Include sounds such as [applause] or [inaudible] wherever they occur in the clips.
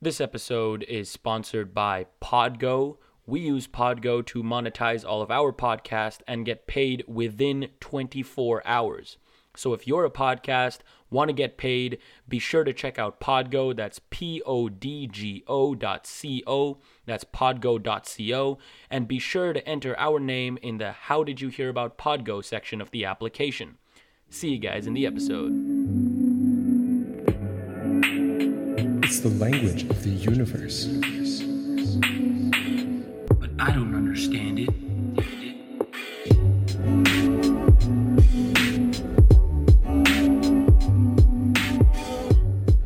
This episode is sponsored by Podgo. We use Podgo to monetize all of our podcast and get paid within 24 hours. So if you're a podcast, want to get paid, be sure to check out Podgo. That's P O D G O dot C O. That's podgo.co. And be sure to enter our name in the How Did You Hear About Podgo section of the application. See you guys in the episode. It's the language of the universe. But I don't understand it.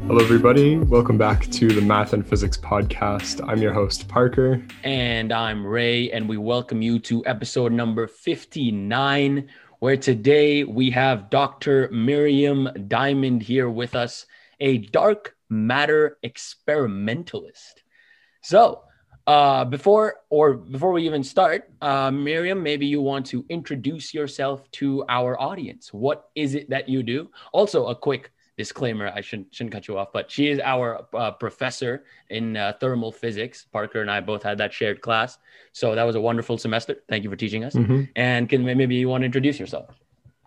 Hello, everybody. Welcome back to the Math and Physics Podcast. I'm your host, Parker. And I'm Ray, and we welcome you to episode number 59, where today we have Dr. Miriam Diamond here with us, a dark matter experimentalist. So, uh, before or before we even start, uh, Miriam, maybe you want to introduce yourself to our audience. What is it that you do? Also, a quick disclaimer i shouldn't shouldn't cut you off but she is our uh, professor in uh, thermal physics parker and i both had that shared class so that was a wonderful semester thank you for teaching us Mhm. and can maybe you want to introduce yourself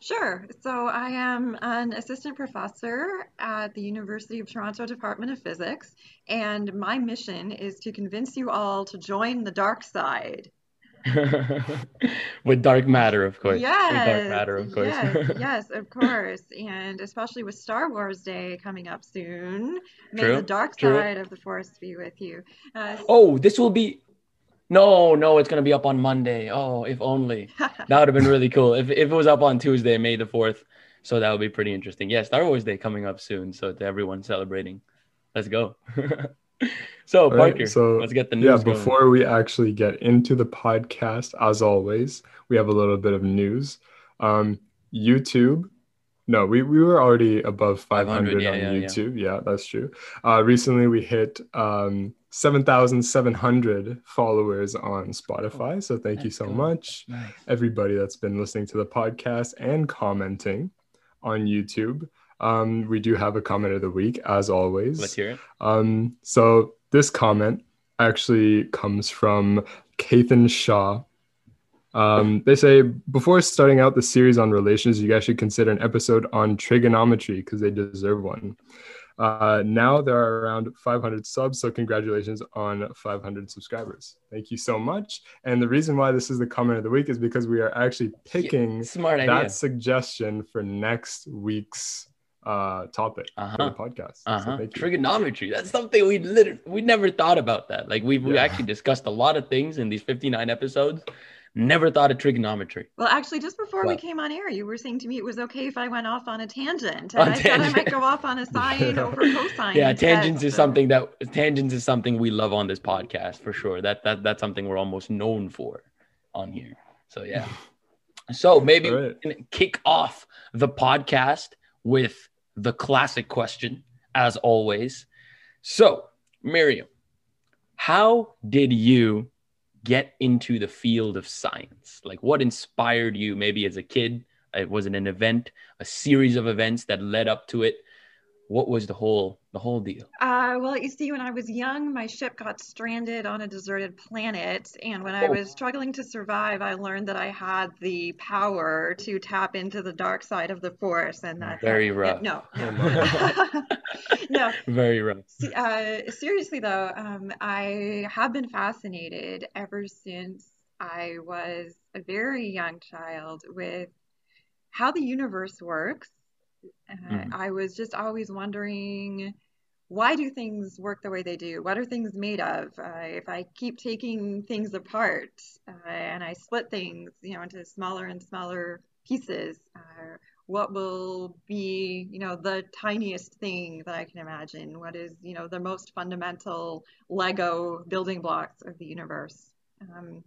Sure. So I am an assistant professor at the University of Toronto Department of Physics, and my mission is to convince you all to join the dark side. [laughs] with dark matter of course Yes, with dark matter of course yes, [laughs] yes, of course. And especially with Star Wars Day coming up soon, may True, the dark true. side of the Force be with you. Uh, oh this will be no no it's going to be up on monday oh if only [laughs] that would have been really cool if, if it was up on tuesday may the 4th so that would be pretty interesting yeah star wars day coming up soon so to everyone celebrating let's go [laughs] so All right, parker so, let's get the news Yeah, going. before we actually get into the podcast, as always, we have a little bit of news. Um, YouTube. No, we, we were already above 500, 500, yeah, on yeah, yeah. YouTube. Yeah, that's true. Uh, recently, we hit um, 7,700 followers on Spotify. So thank you so go. much. nice everybody that's been listening to the podcast and commenting on YouTube. Um, we do have a comment of the week, as always. let's hear it Um, so this comment actually comes from Kathan Shaw. Um, they say before starting out the series on relations, you guys should consider an episode on trigonometry because they deserve one. Uh, now there are around 500 subs, so congratulations on 500 subscribers. Thank you so much. And the reason why this is the comment of the week is because we are actually picking smart idea that suggestion for next week's uh, topic Uh-huh. for the podcast. Uh-huh you. trigonometry that's something we literally we never thought about that like we've we actually discussed a lot of things in these 59 episodes never thought of trigonometry. Well, actually, just before we came on air, you were saying to me it was okay if I went off on a tangent. And I thought I might go off on a sine [laughs] over cosine. yeah tangents is something that tangents is something we love on this podcast for sure. That that that's something we're almost known for on here. So yeah. [laughs] So maybe All we can kick off the podcast with the classic question as always. So miriam how did you get into the field of science? Like what inspired you maybe as a kid? It was it an event a series of events that led up to it what was the whole the whole deal Uh, well, you see, when I was young, my ship got stranded on a deserted planet, and when I Oh. was struggling to survive, I learned that I had the power to tap into the dark side of the force, and that Very yeah, rough. no, Oh no, [laughs] no. very rough Se- Uh, seriously though, um, I have been fascinated ever since I was a very young child with how the universe works. Mhm. I was just always wondering, why do things work the way they do? What are things made of? Uh, if I keep taking things apart uh, and I split things, you know, into smaller and smaller pieces, uh, what will be, you know, the tiniest thing that I can imagine? What is, you know, the most fundamental Lego building blocks of the universe? Um,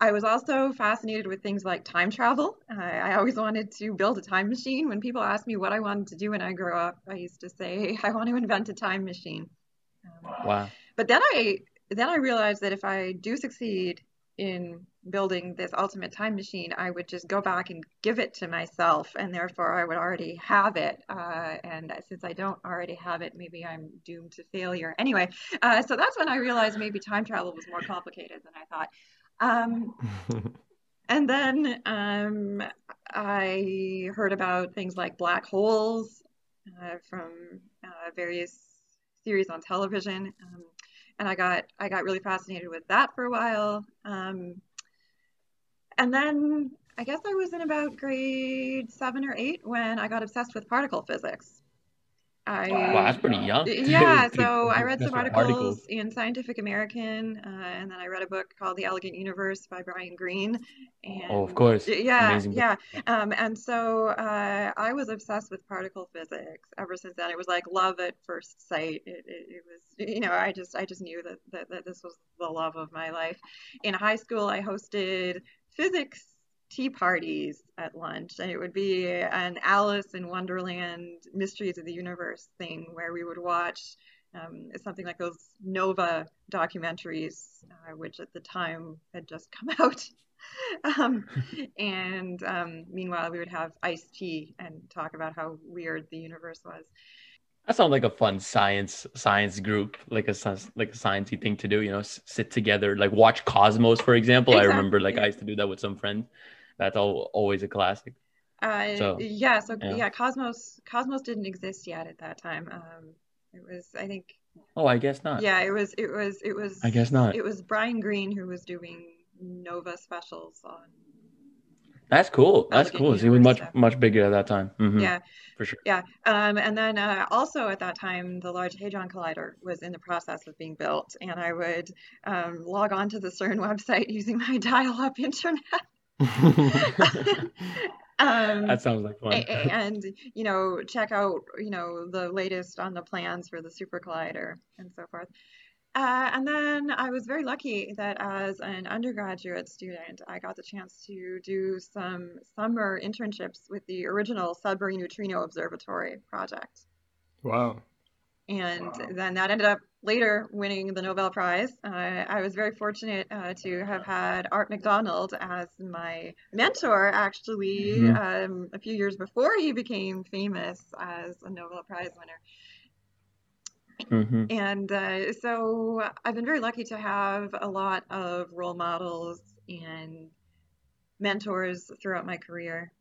I was also fascinated with things like time travel. Uh, I always wanted to build a time machine. When people ask me what I wanted to do when I grew up, I used to say [laughs] I want to invent a time machine. Um, wow but then I then I realized that if I do succeed in building this ultimate time machine, I would just go back and give it to myself, and therefore I would already have it. Uh, and since I don't already have it, maybe I'm doomed to failure. Anyway, uh, so that's when I realized maybe time travel was more complicated than I thought. Um, [laughs] and then um, I heard about things like black holes uh, from uh, various series on television. Um, and I got I got really fascinated with that for a while. Um, and then I guess I was in about grade seven or eight when I got obsessed with particle physics. I, wow, that's pretty young. [laughs] Yeah, so I read some articles, articles, in Scientific American, uh, and then I read a book called The Elegant Universe by Brian Greene. And oh, of course. Yeah, Amazing yeah. Um, and so uh, I was obsessed with particle physics ever since then. It was like love at first sight. It, it, it was, you know, I just I just knew that, that that this was the love of my life. In high school, I hosted physics tea parties at lunch. And it would be an Alice in Wonderland Mysteries of the Universe thing where we would watch um, something like those Nova documentaries, uh, which at the time had just come [laughs] out. um, and um, meanwhile, we would have iced tea and talk about how weird the universe was. That sounds like a fun science science group, like a like a sciencey thing to do. You know, sit together, like watch Cosmos, for example. Exactly. I remember, like I used to do that with some friends. That's all, always a classic. Uh, so, yeah, so yeah. yeah. Cosmos Cosmos didn't exist yet at that time. Um, it was, I think. Oh, I guess not. Yeah, it was, it was, it was. I guess not. It was Brian Greene who was doing Nova specials on that's cool. That's cool. So he was much stuff. much bigger at that time. Mm-hmm. Yeah, for sure. Yeah, um, and then uh, also at that time, the Large Hadron Collider was in the process of being built, and I would um, log on to the CERN website [laughs] using my dial-up [laughs] internet. [laughs] um, that sounds like fun. and you know, check out you know the latest on the plans for the super collider and so forth. Uh, and then I was very lucky that as an undergraduate student, I got the chance to do some summer internships with the original Sudbury Neutrino Observatory project. Wow. And wow. then that ended up later winning the Nobel Prize. Uh, I was very fortunate uh, to have had Art McDonald as my mentor, actually, mm-hmm. um, a few years before he became famous as a Nobel Prize winner. Mm-hmm. And uh, so I've been very lucky to have a lot of role models and mentors throughout my career.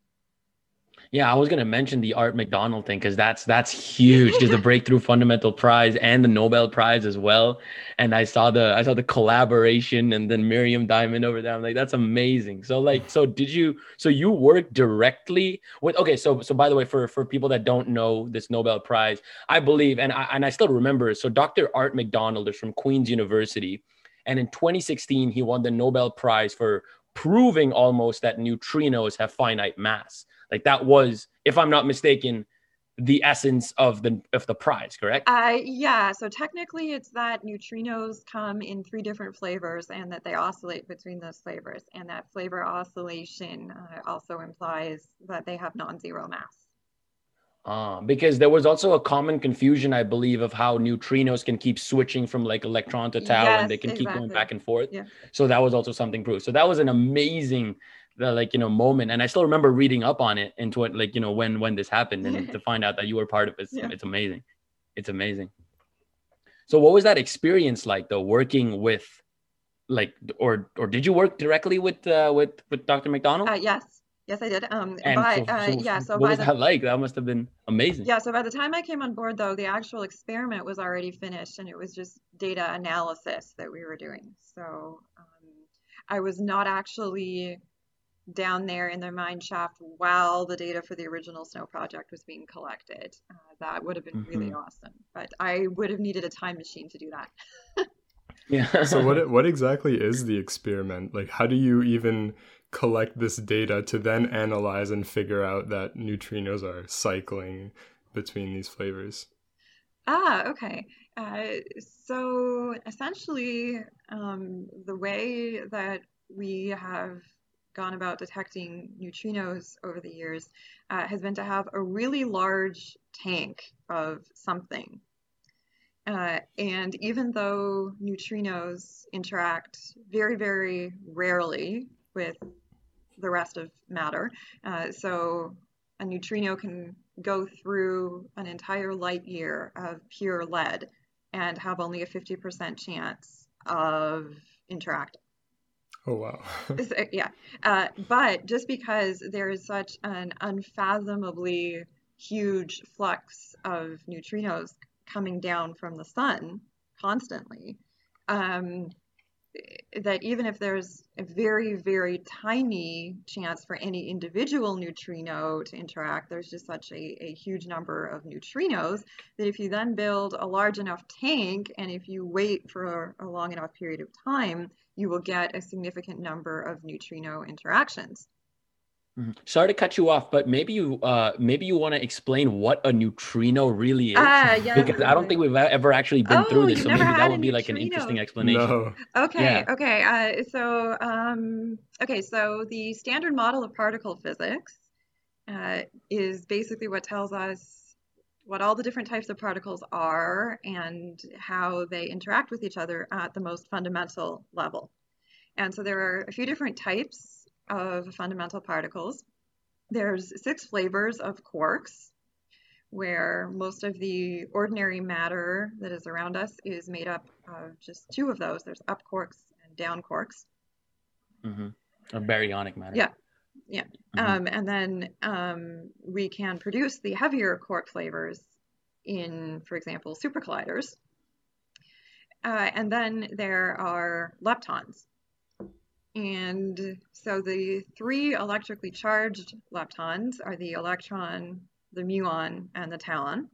Yeah, I was gonna mention the Art McDonald thing because that's that's huge. Just the [laughs] Breakthrough Fundamental Prize and the Nobel Prize as well. And I saw the I saw the collaboration and then Miriam Diamond over there. I'm like, that's amazing. So like, so did you? So you work directly with? Okay, so so by the way, for for people that don't know this Nobel Prize, I believe and I and I still remember. So Dr. Art McDonald is from Queen's University, and in 2016 he won the Nobel Prize for proving almost that neutrinos have finite mass. Like that was, if I'm not mistaken, the essence of the of the prize, correct? Uh, yeah. So technically, it's that neutrinos come in three different flavors, and that they oscillate between those flavors, and that flavor oscillation uh, also implies that they have non-zero mass. Uh, because there was also a common confusion, I believe, of how neutrinos can keep switching from like electron to tau, yes, and they can exactly. keep going back and forth. Yeah. So that was also something proved. So that was an amazing the like you know moment and i still remember reading up on it into it like you know when when this happened and [laughs] to find out that you were part of it it's, yeah. it's amazing. It's amazing. So what was that experience like though working with like or or did you work directly with uh with with dr mcdonald? Uh, yes. Yes i did. Um and by, so, uh, so, uh, yeah so what was the, that like? That must have been amazing. Yeah so by the time i came on board though the actual experiment was already finished and it was just data analysis that we were doing. So um, I was not actually down there in their mine shaft while the data for the original SNO project was being collected. Uh, that would have been mm-hmm. really awesome, but I would have needed a time machine to do that. [laughs] yeah. so what [laughs] what exactly is the experiment? Like how do you even collect this data to then analyze and figure out that neutrinos are cycling between these flavors? Ah, okay. Uh, so essentially, um, the way that we have gone about detecting neutrinos over the years uh, has been to have a really large tank of something. Uh, and even though neutrinos interact very, very rarely with the rest of matter, uh, so a neutrino can go through an entire light year of pure lead and have only a 50% chance of interacting. Oh, wow. [laughs] so, yeah. Uh, but just because there is such an unfathomably huge flux of neutrinos coming down from the sun constantly, um, that even if there's a very, very tiny chance for any individual neutrino to interact, there's just such a, a, huge number of neutrinos that if you then build a large enough tank and if you wait for a, a long enough period of time, you will get a significant number of neutrino interactions. Mm-hmm. Sorry to cut you off, but maybe you uh, maybe you want to explain what a neutrino really is, uh, yeah, because I don't think we've ever actually been oh, through this. So maybe that would be neutrino. like an interesting explanation. No. Okay, Yeah. okay. Uh, so, um, okay, so the standard model of particle physics uh, is basically what tells us what all the different types of particles are and how they interact with each other at the most fundamental level. And so there are a few different types of fundamental particles. There's six flavors of quarks, where most of the ordinary matter that is around us is made up of just two of those. There's up quarks and down quarks. Mm-hmm. Or baryonic matter. Yeah. Yeah. Mhm. Um, and then um, we can produce the heavier quark flavors in, for example, supercolliders. Uh, and then there are leptons. And so the three electrically charged leptons are the electron, the muon, and the tauon.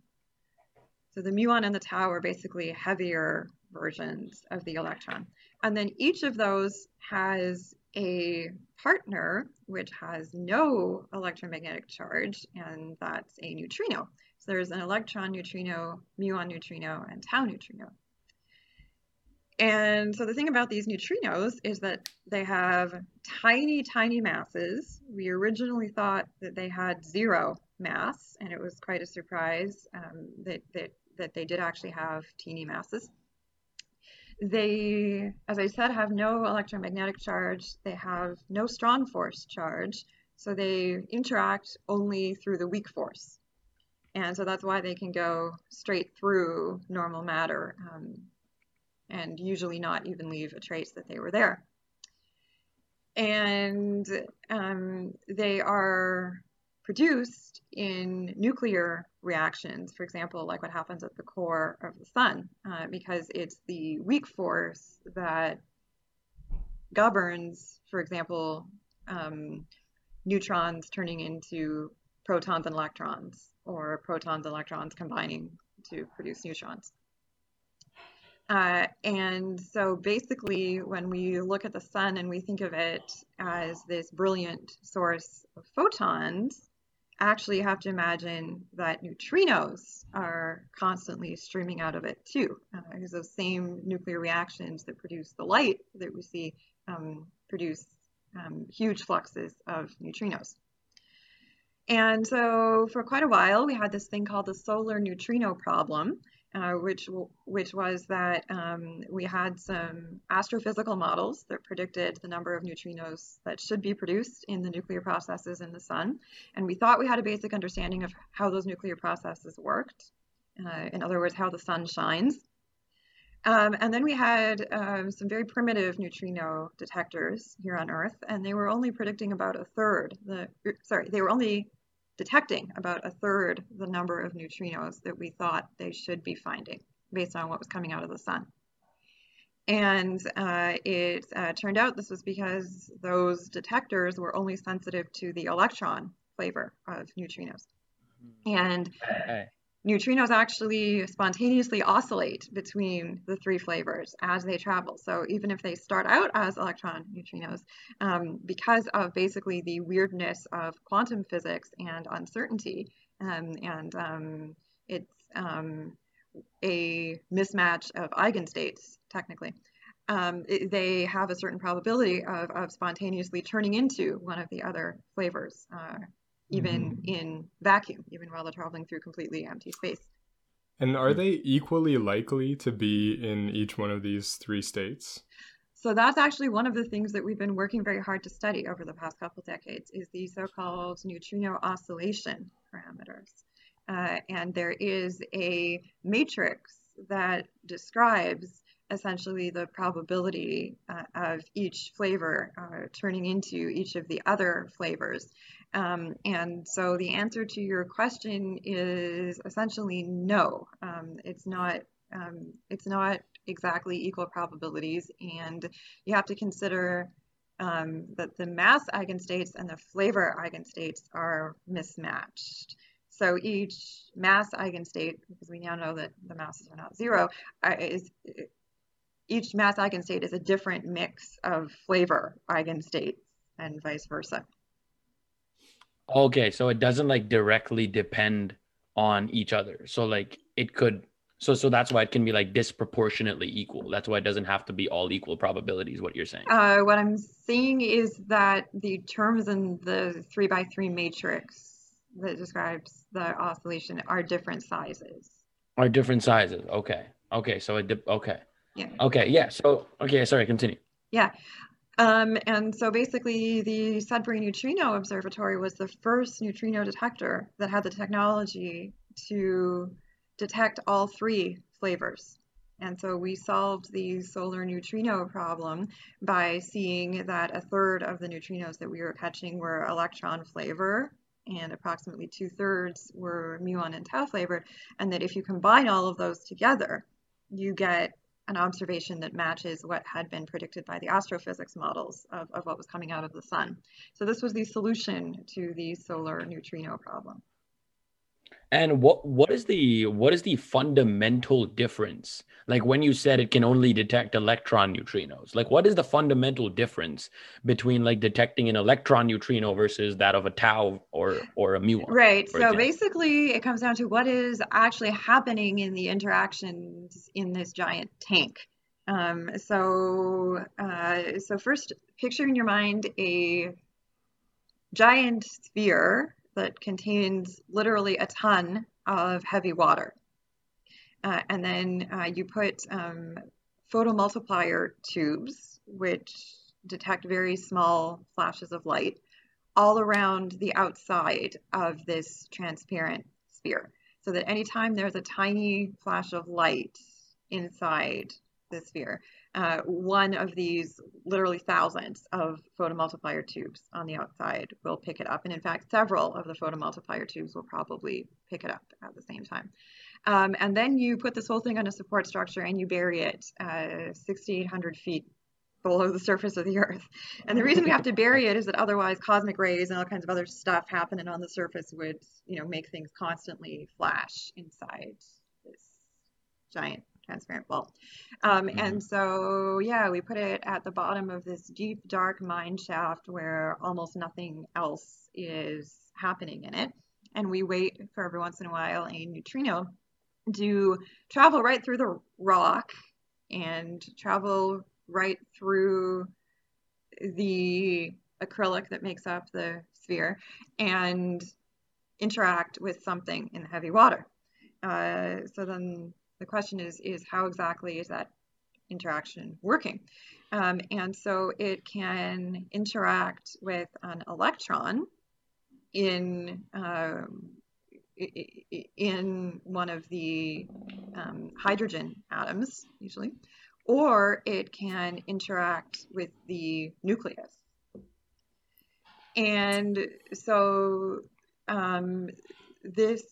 So the muon and the tau are basically heavier versions of the electron. And then each of those has a partner which has no electromagnetic charge, and that's a neutrino. So there's an electron neutrino, muon neutrino, and tau neutrino. And so the thing about these neutrinos is that they have tiny, tiny masses. We originally thought that they had zero mass, and it was quite a surprise um, that, that, that they did actually have teeny masses. They, as I said, have no electromagnetic charge. They have no strong force charge. So they interact only through the weak force. And so that's why they can go straight through normal matter um, and usually not even leave a trace that they were there. And um, they are produced in nuclear reactions, for example, like what happens at the core of the sun, uh, because it's the weak force that governs, for example, um, neutrons turning into protons and electrons, or protons and electrons combining to produce neutrons. Uh, and so basically, when we look at the sun and we think of it as this brilliant source of photons, actually you have to imagine that neutrinos are constantly streaming out of it too, uh, because those same nuclear reactions that produce the light that we see um, produce um, huge fluxes of neutrinos. And so for quite a while, we had this thing called the solar neutrino problem, uh, which which was that um, we had some astrophysical models that predicted the number of neutrinos that should be produced in the nuclear processes in the sun, and we thought we had a basic understanding of how those nuclear processes worked. Uh, in other words, how the sun shines. Um, and then we had um, some very primitive neutrino detectors here on Earth, and they were only predicting about a third. The sorry, they were only detecting about a third the number of neutrinos that we thought they should be finding based on what was coming out of the sun. And uh, it uh, turned out this was because those detectors were only sensitive to the electron flavor of neutrinos. And Okay. Neutrinos actually spontaneously oscillate between the three flavors as they travel. So even if they start out as electron neutrinos, um, because of basically the weirdness of quantum physics and uncertainty, um, and um, it's um, a mismatch of eigenstates, technically. Um, they have a certain probability of, of spontaneously turning into one of the other flavors, uh, even in vacuum, even while they're traveling through completely empty space. And are they equally likely to be in each one of these three states? So that's actually one of the things that we've been working very hard to study over the past couple decades is the so-called neutrino oscillation parameters. Uh, and there is a matrix that describes essentially the probability uh, of each flavor uh, turning into each of the other flavors. Um, and so the answer to your question is essentially no. Um, it's not. Um, it's not exactly equal probabilities, and you have to consider um, that the mass eigenstates and the flavor eigenstates are mismatched. So each mass eigenstate, because we now know that the masses are not zero, uh, is each mass eigenstate is a different mix of flavor eigenstates and vice versa. Okay, so it doesn't like directly depend on each other. So like it could so so that's why it can be like disproportionately equal. That's why it doesn't have to be all equal probabilities. What you're saying? Uh, what I'm saying is that the terms in the three by three matrix that describes the oscillation are different sizes. Are different sizes. Okay. Okay. So it. Di- okay. Yeah. Okay. Yeah. So okay. Sorry. Continue. Yeah. Um, and so basically, the Sudbury Neutrino Observatory was the first neutrino detector that had the technology to detect all three flavors. And so we solved the solar neutrino problem by seeing that a third of the neutrinos that we were catching were electron flavor and approximately two thirds were muon and tau flavored. And that if you combine all of those together, you get an observation that matches what had been predicted by the astrophysics models of, of what was coming out of the sun. So this was the solution to the solar neutrino problem. And what what is the what is the fundamental difference? Like when you said it can only detect electron neutrinos, like what is the fundamental difference between like detecting an electron neutrino versus that of a tau or or a muon? Right. So example? basically, it comes down to what is actually happening in the interactions in this giant tank. Um, so uh, so first, picture in your mind a giant sphere that contains literally a ton of heavy water. Uh, and then uh, you put um, photomultiplier tubes, which detect very small flashes of light, all around the outside of this transparent sphere. So that anytime there's a tiny flash of light inside the sphere, uh, one of these literally thousands of photomultiplier tubes on the outside will pick it up. And in fact, several of the photomultiplier tubes will probably pick it up at the same time. Um, and then you put this whole thing on a support structure and you bury it uh, 6,800 feet below the surface of the earth. And the reason we have to bury it is that otherwise cosmic rays and all kinds of other stuff happening on the surface would, you know, make things constantly flash inside this giant transparent ball. Um, mm-hmm. And so, yeah, we put it at the bottom of this deep, dark mine shaft where almost nothing else is happening in it. And we wait for every once in a while a neutrino to travel right through the rock and travel right through the acrylic that makes up the sphere and interact with something in the heavy water. Uh, so then the question is, is how exactly is that interaction working? Um, and so it can interact with an electron in um, in one of the um, hydrogen atoms, usually, or it can interact with the nucleus. And so um, this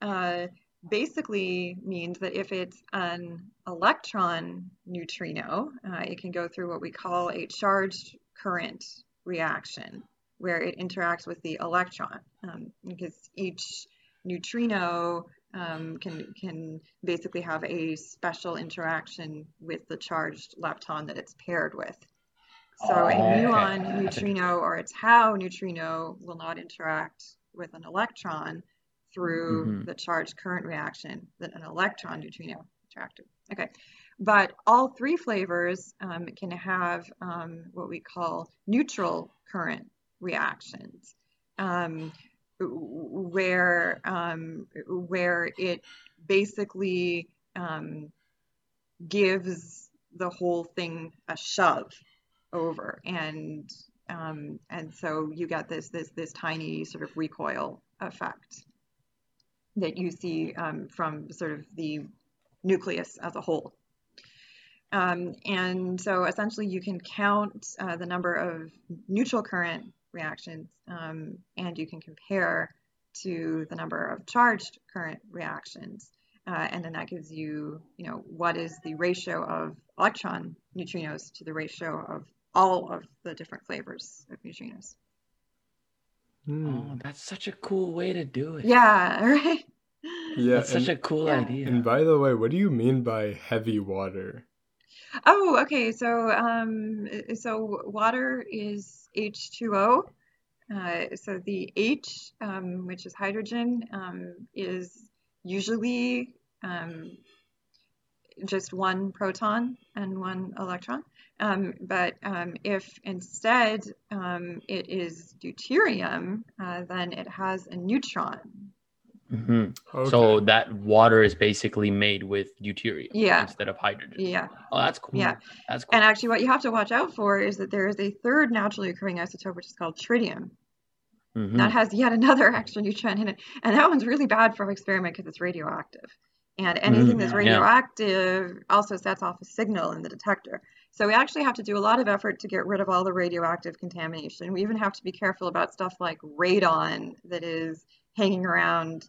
uh, basically means that if it's an electron neutrino, uh, it can go through what we call a charged current reaction, where it interacts with the electron, um, because each neutrino um, can can basically have a special interaction with the charged lepton that it's paired with. So a muon neutrino or a tau neutrino will not interact with an electron, through mm-hmm. the charged current reaction that an electron neutrino attracted. Okay, but all three flavors um, can have um, what we call neutral current reactions, um, where um, where it basically um, gives the whole thing a shove over and um, and so you get this this this tiny sort of recoil effect that you see um, from sort of the nucleus as a whole. Um, and so essentially you can count uh, the number of neutral current reactions um, and you can compare to the number of charged current reactions. Uh, and then that gives you, you know, what is the ratio of electron neutrinos to the ratio of all of the different flavors of neutrinos. Mm. Oh, that's such a cool way to do it. Yeah, [laughs] right. Yeah, that's such a cool yeah. idea. And by the way, what do you mean by heavy water? Oh, okay. So, um, so water is H2O. Uh, so the H, um, which is hydrogen, um, is usually um, just one proton and one electron. Um, but um, if instead um, it is deuterium, uh, then it has a neutron. Mm-hmm. Okay. So that water is basically made with deuterium yeah. instead of hydrogen. Yeah. Oh, that's cool. Yeah. That's cool. And actually, what you have to watch out for is that there is a third naturally occurring isotope, which is called tritium. Mm-hmm. That has yet another [laughs] extra neutron in it. And that one's really bad for experiment because it's radioactive. And anything mm, that's radioactive yeah. also sets off a signal in the detector. So we actually have to do a lot of effort to get rid of all the radioactive contamination. We even have to be careful about stuff like radon that is hanging around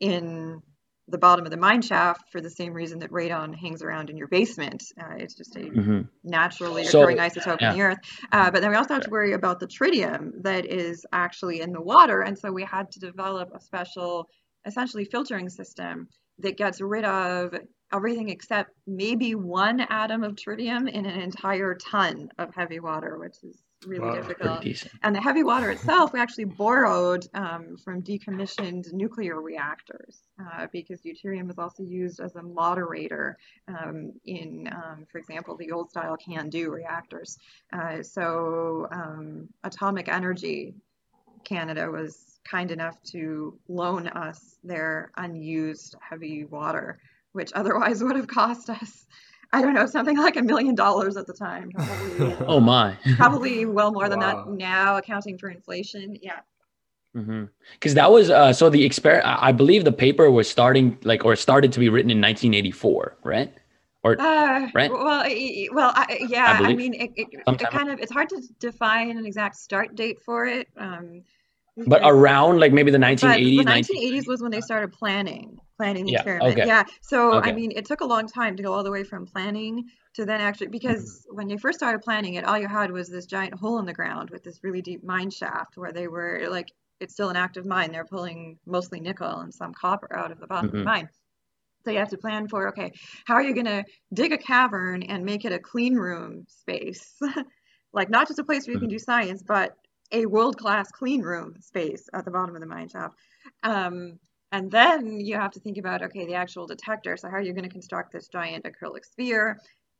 in the bottom of the mine shaft for the same reason that radon hangs around in your basement. Uh, it's just a mm-hmm. naturally occurring so, isotope yeah. in the earth. Uh, but then we also have to worry about the tritium that is actually in the water. And so we had to develop a special, essentially, filtering system that gets rid of everything except maybe one atom of tritium in an entire ton of heavy water, which is really wow, difficult. And the heavy water itself, we actually borrowed um, from decommissioned nuclear reactors uh, because deuterium is also used as a moderator um, in, um, for example, the old style CANDU reactors. Uh, so um, Atomic Energy Canada was kind enough to loan us their unused heavy water, which otherwise would have cost us I don't know, something like a million dollars at the time. Probably, [laughs] oh my! probably well more than wow. that now, accounting for inflation. Yeah. Because mm-hmm. that was uh, so the experiment. I believe the paper was starting like or started to be written in 1984, right? Or uh, right? Well, well, I, yeah. I, I mean, it, it, it, kind of it's hard to define an exact start date for it. Um, but around like maybe the 1980s. the 1980s was when they started planning planning the yeah, experiment. Okay. Yeah. So okay. I mean, it took a long time to go all the way from planning to then actually because mm-hmm. when you first started planning it, all you had was this giant hole in the ground with this really deep mine shaft where they were like it's still an active mine. They're pulling mostly nickel and some copper out of the bottom mm-hmm. of the mm-hmm. mine. So you have to plan for okay, how are you going to dig a cavern and make it a clean room space? [laughs] like not just a place where you can mm-hmm. do science, but a world class clean room space at the bottom of the mine shaft. Um, and then you have to think about okay, the actual detector. So how are you going to construct this giant acrylic sphere?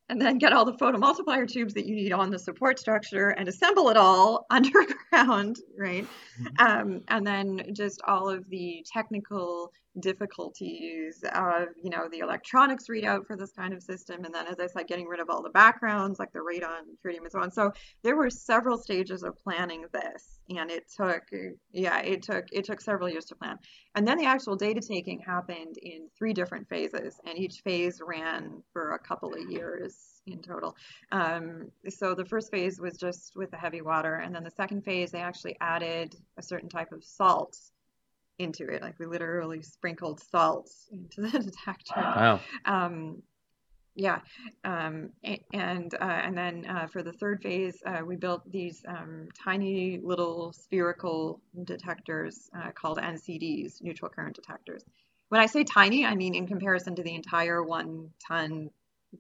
and then get all the photomultiplier tubes that you need on the support structure and assemble it all [laughs] underground, right? Mm-hmm. Um, and then just all of the technical difficulties of, you know, the electronics readout for this kind of system. And then, as I said, getting rid of all the backgrounds like the radon, tritium, and so on. So there were several stages of planning this, and it took, yeah, it took it took several years to plan. And then the actual data taking happened in three different phases, and each phase ran for a couple of years in total. Um, so the first phase was just with the heavy water, and then the second phase they actually added a certain type of salt into it. Like we literally sprinkled salt into [laughs] the detector. Wow. Um, yeah, um, and uh, and then uh, for the third phase, uh, we built these um, tiny little spherical detectors uh, called NCDs, neutral current detectors. When I say tiny, I mean in comparison to the entire one-ton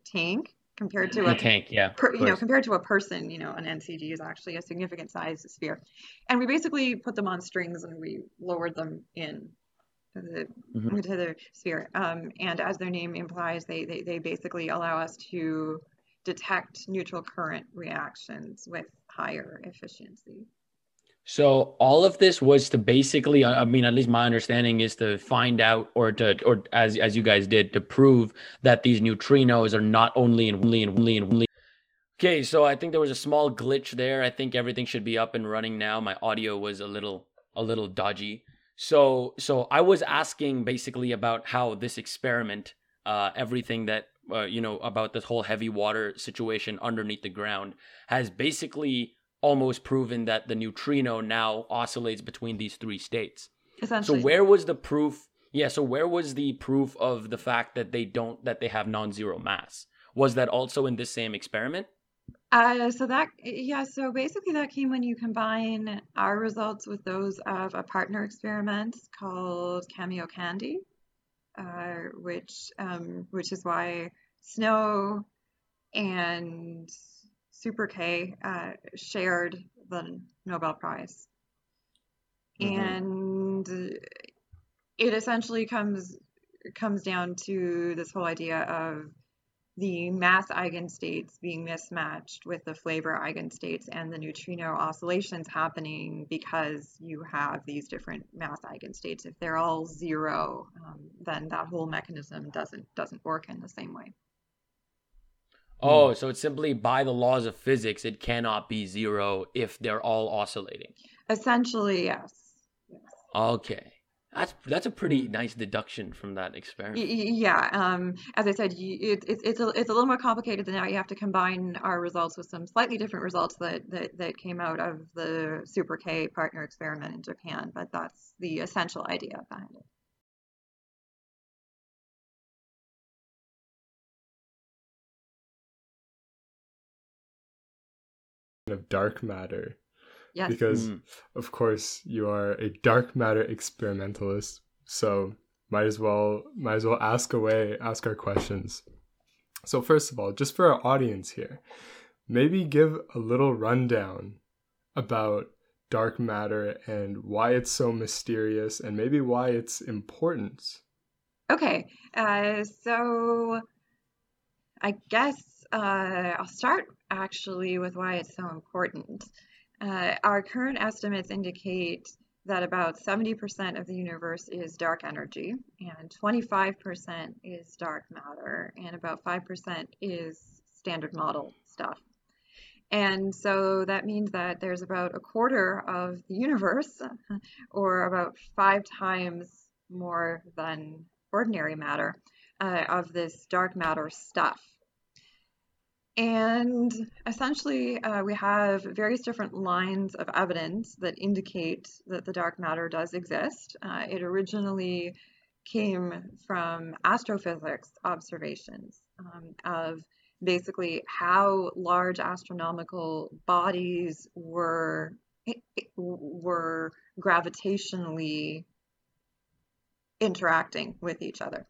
tank compared to a, a tank, yeah. Per, you know, compared to a person, you know, an NCD is actually a significant size sphere. And we basically put them on strings and we lowered them in to the, mm-hmm. into the sphere. Um, and as their name implies, they, they, they basically allow us to detect neutral current reactions with higher efficiency. So all of this was to basically, I mean, at least my understanding is to find out, or to, or as as you guys did, to prove that these neutrinos are not only in only in only in only. Okay, so I think there was a small glitch there. I think everything should be up and running now. My audio was a little a little dodgy. So so I was asking basically about how this experiment, uh, everything that uh, you know about this whole heavy water situation underneath the ground has basically almost proven that the neutrino now oscillates between these three states. Essentially. So where was the proof? Yeah, so where was the proof of the fact that they don't that they have non-zero mass? Was that also in this same experiment? Uh, so that, yeah, so basically that came when you combine our results with those of a partner experiment called Kamiokande, uh, which um, which is why SNO and Super K uh, shared the Nobel Prize. Mhm. And it essentially comes comes down to this whole idea of the mass eigenstates being mismatched with the flavor eigenstates and the neutrino oscillations happening because you have these different mass eigenstates. If they're all zero, um, then that whole mechanism doesn't doesn't work in the same way. Oh, so it's simply by the laws of physics, it cannot be zero if they're all oscillating. Essentially, yes. Yes. Okay, that's that's a pretty nice deduction from that experiment. Yeah, um, as I said, you, it, it's it's a, it's a little more complicated than that. You have to combine our results with some slightly different results that, that, that came out of the Super K partner experiment in Japan, but that's the essential idea behind it. Of dark matter Yes. because Mm. of course you are a dark matter experimentalist so might as well might as well ask away ask our questions so first of all just for our audience here maybe give a little rundown about dark matter and why it's so mysterious and maybe why it's important Okay, uh, so I guess uh, I'll start actually with why it's so important. Uh, our current estimates indicate that about 70% of the universe is dark energy, and 25% is dark matter, and about 5% is standard model stuff. And so that means that there's about a quarter of the universe, [laughs] or about five times more than ordinary matter, uh, of this dark matter stuff. And essentially, uh, we have various different lines of evidence that indicate that the dark matter does exist. Uh, it originally came from astrophysics observations um, of basically how large astronomical bodies were were gravitationally interacting with each other.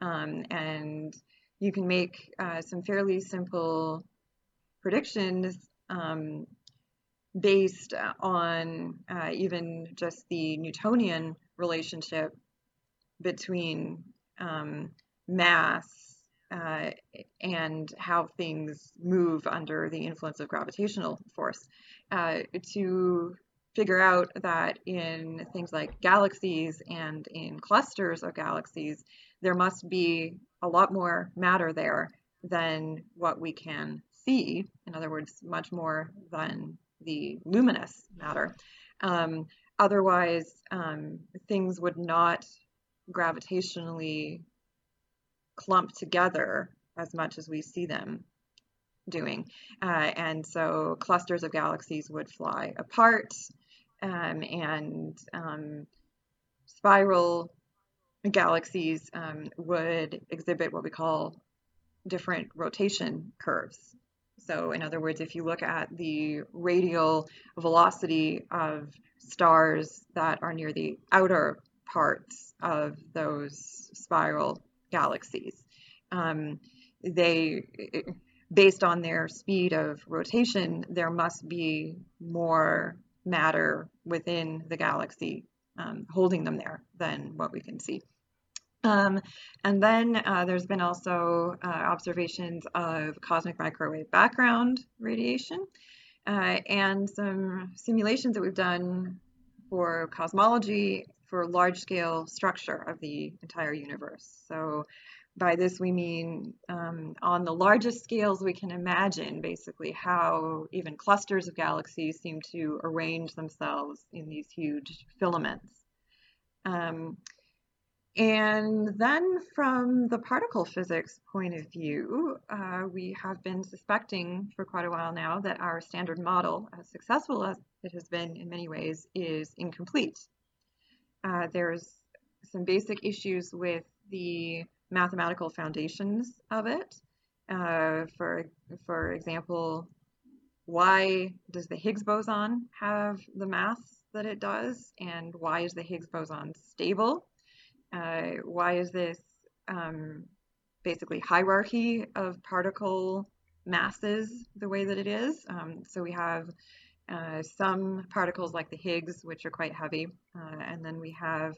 Um, and you can make uh, some fairly simple predictions um, based on uh, even just the Newtonian relationship between um, mass uh, and how things move under the influence of gravitational force. Uh, to figure out that in things like galaxies and in clusters of galaxies, there must be a lot more matter there than what we can see. In other words, much more than the luminous matter. Um, otherwise, um, things would not gravitationally clump together as much as we see them doing. Uh, and so clusters of galaxies would fly apart um, and um, spiral galaxies um, would exhibit what we call different rotation curves. So, in other words, if you look at the radial velocity of stars that are near the outer parts of those spiral galaxies, um, they, based on their speed of rotation, there must be more matter within the galaxy um, holding them there than what we can see. Um, and then uh, there's been also uh, observations of cosmic microwave background radiation. uh, and some simulations that we've done for cosmology for large scale structure of the entire universe. So by this we mean um, on the largest scales we can imagine basically how even clusters of galaxies seem to arrange themselves in these huge filaments. Um, and then from the particle physics point of view, uh, we have been suspecting for quite a while now that our standard model, as successful as it has been in many ways, is incomplete. Uh, there's some basic issues with the mathematical foundations of it. Uh, for, for example, why does the Higgs boson have the mass that it does? And why is the Higgs boson stable? Uh, why is this um, basically hierarchy of particle masses the way that it is? Um, so we have uh, some particles like the Higgs, which are quite heavy, uh, and then we have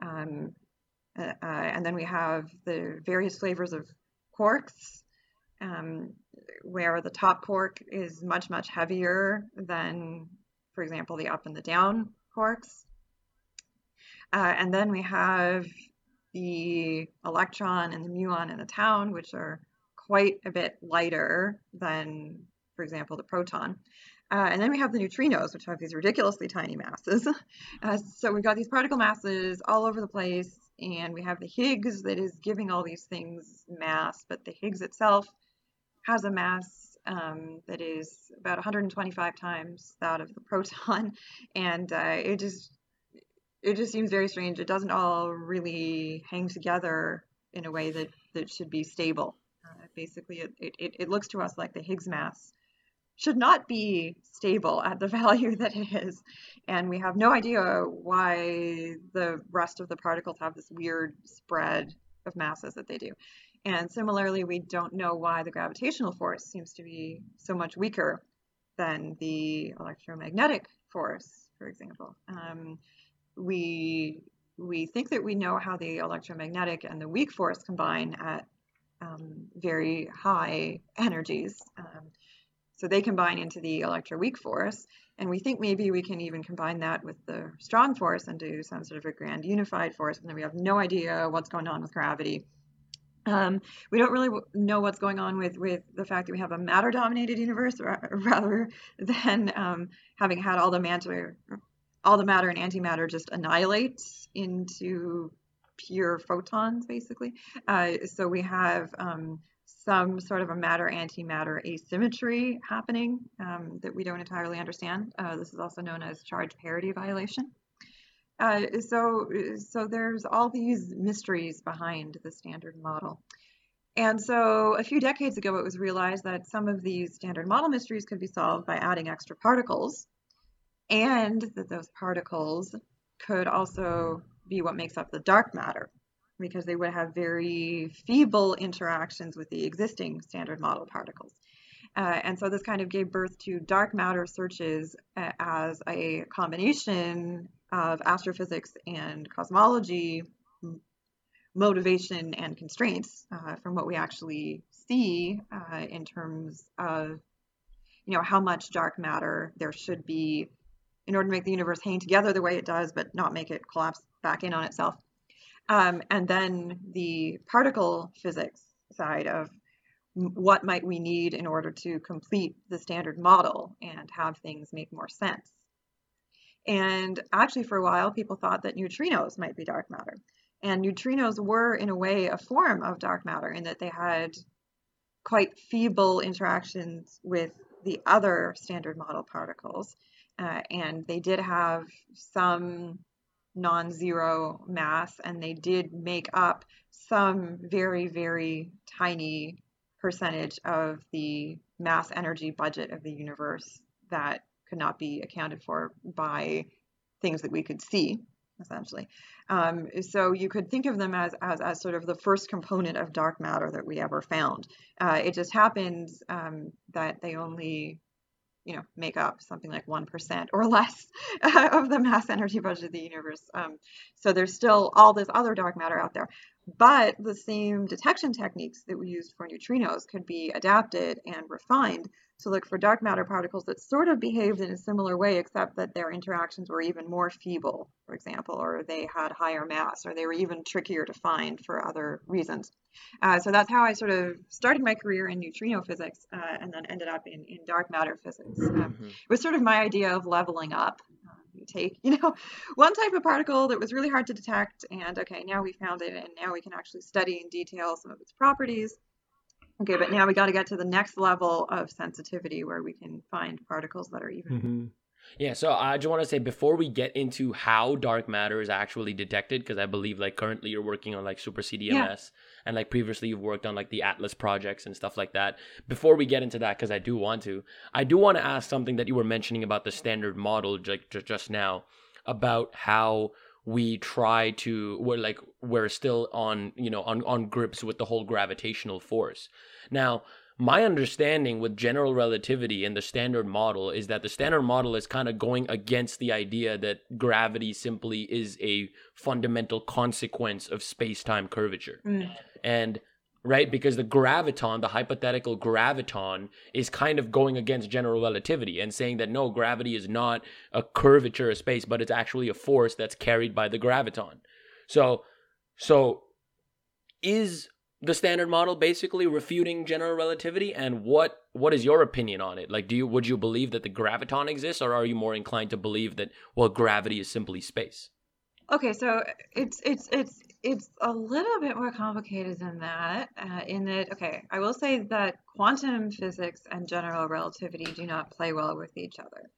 um, uh, and then we have the various flavors of quarks, um, where the top quark is much much heavier than, for example, the up and the down quarks. Uh, and then we have the electron and the muon and the tau, which are quite a bit lighter than, for example, the proton. Uh, and then we have the neutrinos, which have these ridiculously tiny masses. [laughs] Uh, so we've got these particle masses all over the place, and we have the Higgs that is giving all these things mass, but the Higgs itself has a mass um, that is about 125 times that of the [laughs] proton, and uh, it just it just seems very strange. It doesn't all really hang together in a way that, that should be stable. Uh, basically, it, it, it looks to us like the Higgs mass should not be stable at the [laughs] value that it is. And we have no idea why the rest of the particles have this weird spread of masses that they do. And similarly, we don't know why the gravitational force seems to be so much weaker than the electromagnetic force, for example. Um, we we think that we know how the electromagnetic and the weak force combine at um, very high energies. Um, so they combine into the electroweak force, and we think maybe we can even combine that with the strong force and do some sort of a grand unified force, and then we have no idea what's going on with gravity. Um, we don't really know what's going on with, with the fact that we have a matter dominated universe rather [laughs] than um, having had all the matter all the matter and antimatter just annihilates into pure photons, basically. Uh, so we have um, some sort of a matter antimatter asymmetry happening um, that we don't entirely understand. Uh, this is also known as charge parity violation. Uh, so, so there's all these mysteries behind the standard model. And so a few decades ago, it was realized that some of these standard model mysteries could be solved by adding extra particles and that those particles could also be what makes up the dark matter because they would have very feeble interactions with the existing standard model particles. Uh, and so this kind of gave birth to dark matter searches uh, as a combination of astrophysics and cosmology motivation and constraints uh, from what we actually see uh, in terms of you know how much dark matter there should be in order to make the universe hang together the way it does, but not make it collapse back in on itself. Um, and then the particle physics side of what might we need in order to complete the standard model and have things make more sense. And actually, for a while, people thought that neutrinos might be dark matter. And neutrinos were, in a way, a form of dark matter in that they had quite feeble interactions with the other standard model particles uh, and they did have some non-zero mass and they did make up some very very tiny percentage of the mass energy budget of the universe that could not be accounted for by things that we could see essentially. Um, so you could think of them as, as, as sort of the first component of dark matter that we ever found. Uh, it just happens um, that they only you know, make up something like 1% or less [laughs] of the mass energy budget of the universe. Um, so there's still all this other dark matter out there. But the same detection techniques that we used for neutrinos could be adapted and refined to look for dark matter particles that sort of behaved in a similar way, except that their interactions were even more feeble, for example, or they had higher mass, or they were even trickier to find for other reasons. Uh, so that's how I sort of started my career in neutrino physics uh, and then ended up in, in dark matter physics. Um, mm-hmm. It was sort of my idea of leveling up. You take, you know, [laughs] one type of particle that was really hard to detect, and okay, now we found it, and now we can actually study in detail some of its properties. Okay, but now we got to get to the next level of sensitivity where we can find particles that are even. Mm-hmm. Yeah, so I just want to say before we get into how dark matter is actually detected, because I believe like currently you're working on like super CDMS, yeah. and like previously you've worked on like the Atlas projects and stuff like that. Before we get into that, because I do want to, I do want to ask something that you were mentioning about the standard model like just now about how we try to we're like we're still on you know on on grips with the whole gravitational force now my understanding with general relativity and the standard model is that the standard model is kind of going against the idea that gravity simply is a fundamental consequence of space-time curvature mm. and right? Because the graviton, the hypothetical graviton, is kind of going against general relativity and saying that no, gravity is not a curvature of space, but it's actually a force that's carried by the graviton. So, so is the standard model basically refuting general relativity and what what is your opinion on it like do you would you believe that the graviton exists or are you more inclined to believe that well gravity is simply space okay so it's it's it's it's a little bit more complicated than that, uh, in that, okay, I will say that quantum physics and general relativity do not play well with each other.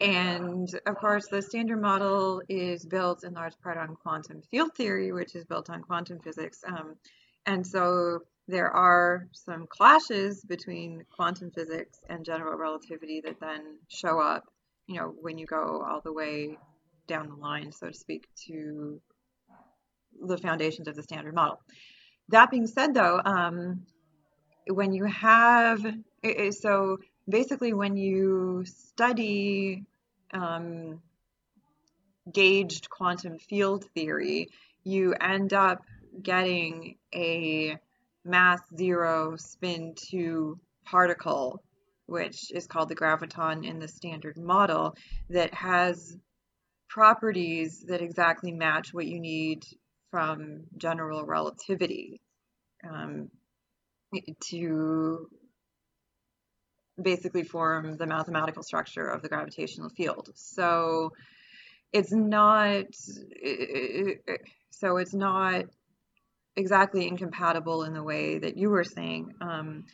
And of course, the standard model is built in large part on quantum field theory, which is built on quantum physics. Um, and so there are some clashes between quantum physics and general relativity that then show up, you know, when you go all the way down the line, so to speak, to the foundations of the standard model. That being said, though, um, when you have so basically when you study um, gauged quantum field theory, you end up getting a mass zero spin two particle, which is called the graviton in the standard model, that has properties that exactly match what you need from general relativity um, to basically form the mathematical structure of the gravitational field. So it's not so it's not exactly incompatible in the way that you were saying. Um,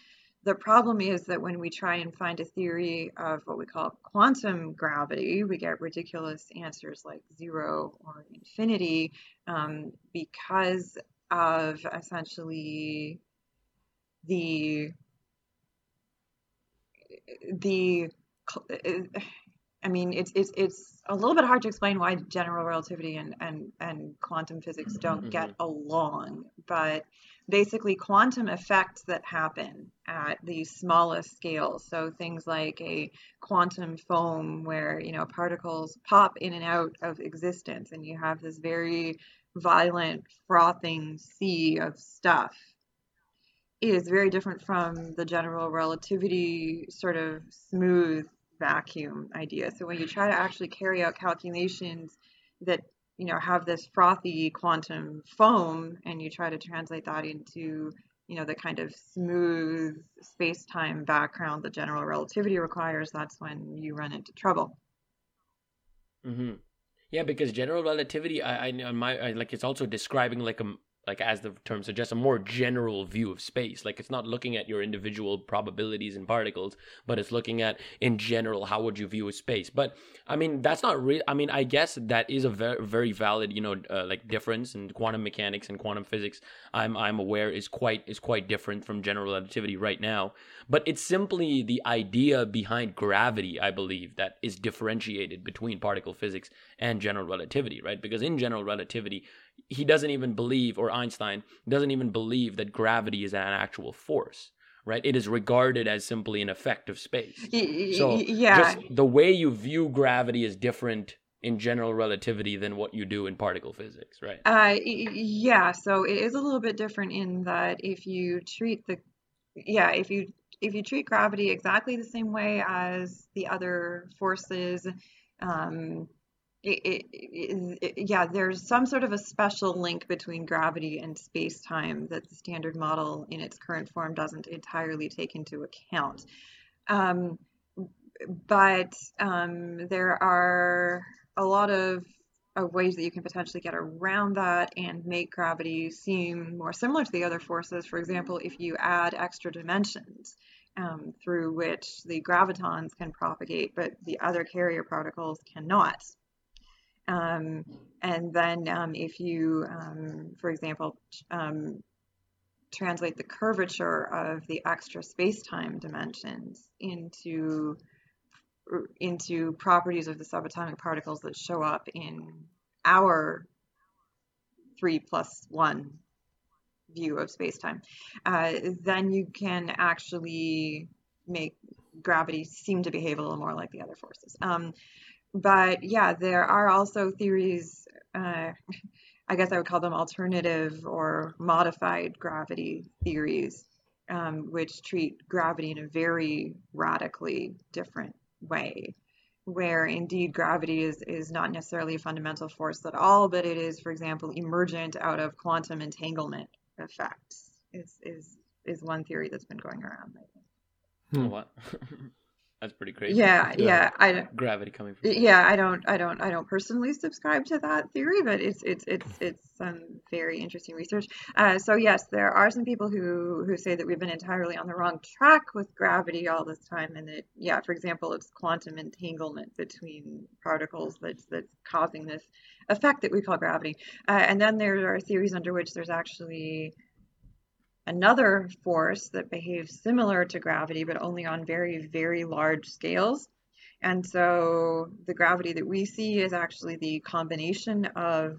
the problem is that when we try and find a theory of what we call quantum gravity, we get ridiculous answers like zero or infinity um, because of essentially the the I mean, it's it's it's a little bit hard to explain why general relativity and and and quantum physics don't mm-hmm. get along, but basically quantum effects that happen at the smallest scales. So things like a quantum foam where, you know, particles pop in and out of existence and you have this very violent frothing sea of stuff is very different from the general relativity sort of smooth vacuum idea. So when you try to actually carry out calculations that you know have this frothy quantum foam and you try to translate that into you know the kind of smooth space-time background that general relativity requires that's when you run into trouble mm-hmm. yeah because general relativity i i my I, like it's also describing like a like as the term suggests, a more general view of space. Like it's not looking at your individual probabilities and particles, but it's looking at in general how would you view a space. But I mean that's not real. I mean I guess that is a very very valid you know uh, like difference in quantum mechanics and quantum physics. I'm I'm aware is quite is quite different from general relativity right now. But it's simply the idea behind gravity, I believe, that is differentiated between particle physics and general relativity, right? Because in general relativity he doesn't even believe, or Einstein doesn't even believe that gravity is an actual force, right? It is regarded as simply an effect of space. So yeah. just the way you view gravity is different in general relativity than what you do in particle physics, right? Uh, yeah, so it is a little bit different in that if you treat the, yeah, if you if you treat gravity exactly the same way as the other forces, um, it, it, yeah, there's some sort of a special link between gravity and space time that the standard model in its current form doesn't entirely take into account. Um, but um, there are a lot of, of ways that you can potentially get around that and make gravity seem more similar to the other forces. For example, if you add extra dimensions um, through which the gravitons can propagate, but the other carrier particles cannot. Um, and then um, if you, um, for example, um, translate the curvature of the extra space-time dimensions into into properties of the subatomic particles that show up in our three plus one view of space-time, uh, then you can actually make gravity seem to behave a little more like the other forces. Um, but yeah, there are also theories, uh, I guess I would call them alternative or modified gravity theories, um, which treat gravity in a very radically different way where indeed gravity is, is not necessarily a fundamental force at all, but it is, for example, emergent out of quantum entanglement effects is, is, is one theory that's been going around lately. Hmm. What? [laughs] That's pretty crazy. Yeah, yeah. yeah I gravity coming from. Yeah, I don't, I don't, I don't personally subscribe to that theory, but it's, it's, it's, it's some very interesting research. Uh, so yes, there are some people who who say that we've been entirely on the wrong track with gravity all this time, and that yeah, for example, it's quantum entanglement between particles that's that's causing this effect that we call gravity. Uh, and then there are theories under which there's actually another force that behaves similar to gravity, but only on very, very large scales. And so the gravity that we see is actually the combination of,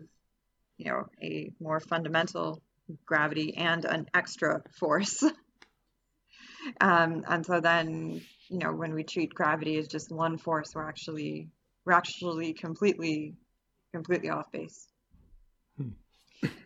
you know, a more fundamental gravity and an extra force. [laughs] um, and so then, you know, when we treat gravity as just one force, we're actually we're actually completely completely off base.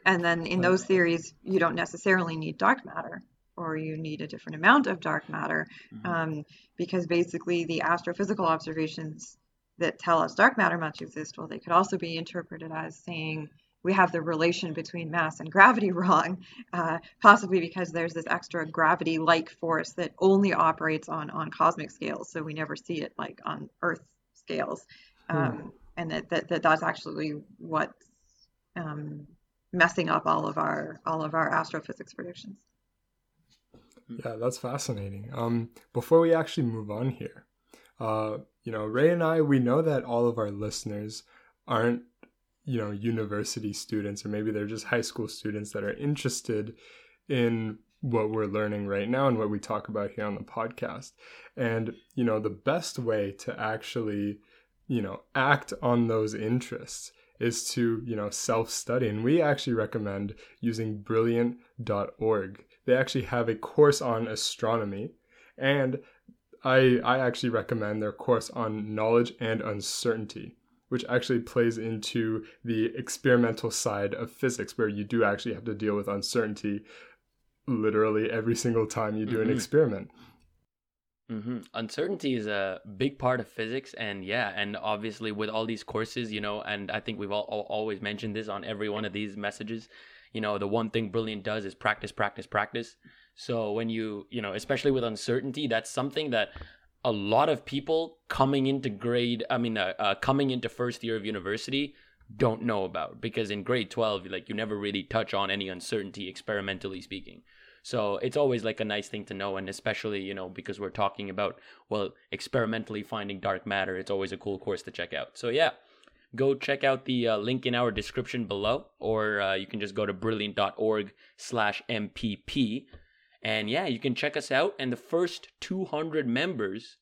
And then in those theories, you don't necessarily need dark matter or you need a different amount of dark matter mm-hmm. um, because basically the astrophysical observations that tell us dark matter must exist, well, they could also be interpreted as saying we have the relation between mass and gravity [laughs] wrong, uh, possibly because there's this extra gravity-like force that only operates on on cosmic scales, so we never see it like on Earth scales, hmm. um, and that, that, that that's actually what um, messing up all of our all of our astrophysics predictions. Yeah, that's fascinating. Um, before we actually move on here, uh, you know, Ray and I, we know that all of our listeners aren't, you know, university students, or maybe they're just high school students that are interested in what we're learning right now and what we talk about here on the podcast. And, you know, the best way to actually, you know, act on those interests is to, you know, self-study. And we actually recommend using brilliant.org. They actually have a course on astronomy and I I actually recommend their course on knowledge and uncertainty, which actually plays into the experimental side of physics where you do actually have to deal with uncertainty literally every single time you do mm-hmm. an experiment. Mm-hmm. Uncertainty is a big part of physics, and yeah, and obviously with all these courses, you know, and I think we've all, all, always mentioned this on every one of these messages. You know, the one thing Brilliant does is practice, practice, practice. So when you, you know, especially with uncertainty, that's something that a lot of people coming into grade, I mean, uh, uh, coming into first year of university don't know about because in grade 12 like you never really touch on any uncertainty experimentally speaking so it's always like a nice thing to know, and especially you know because we're talking about well experimentally finding dark matter. It's always a cool course to check out. So yeah, go check out the uh, link in our description below, or uh, you can just go to brilliant.org/mpp, and yeah, you can check us out. And the first 200 members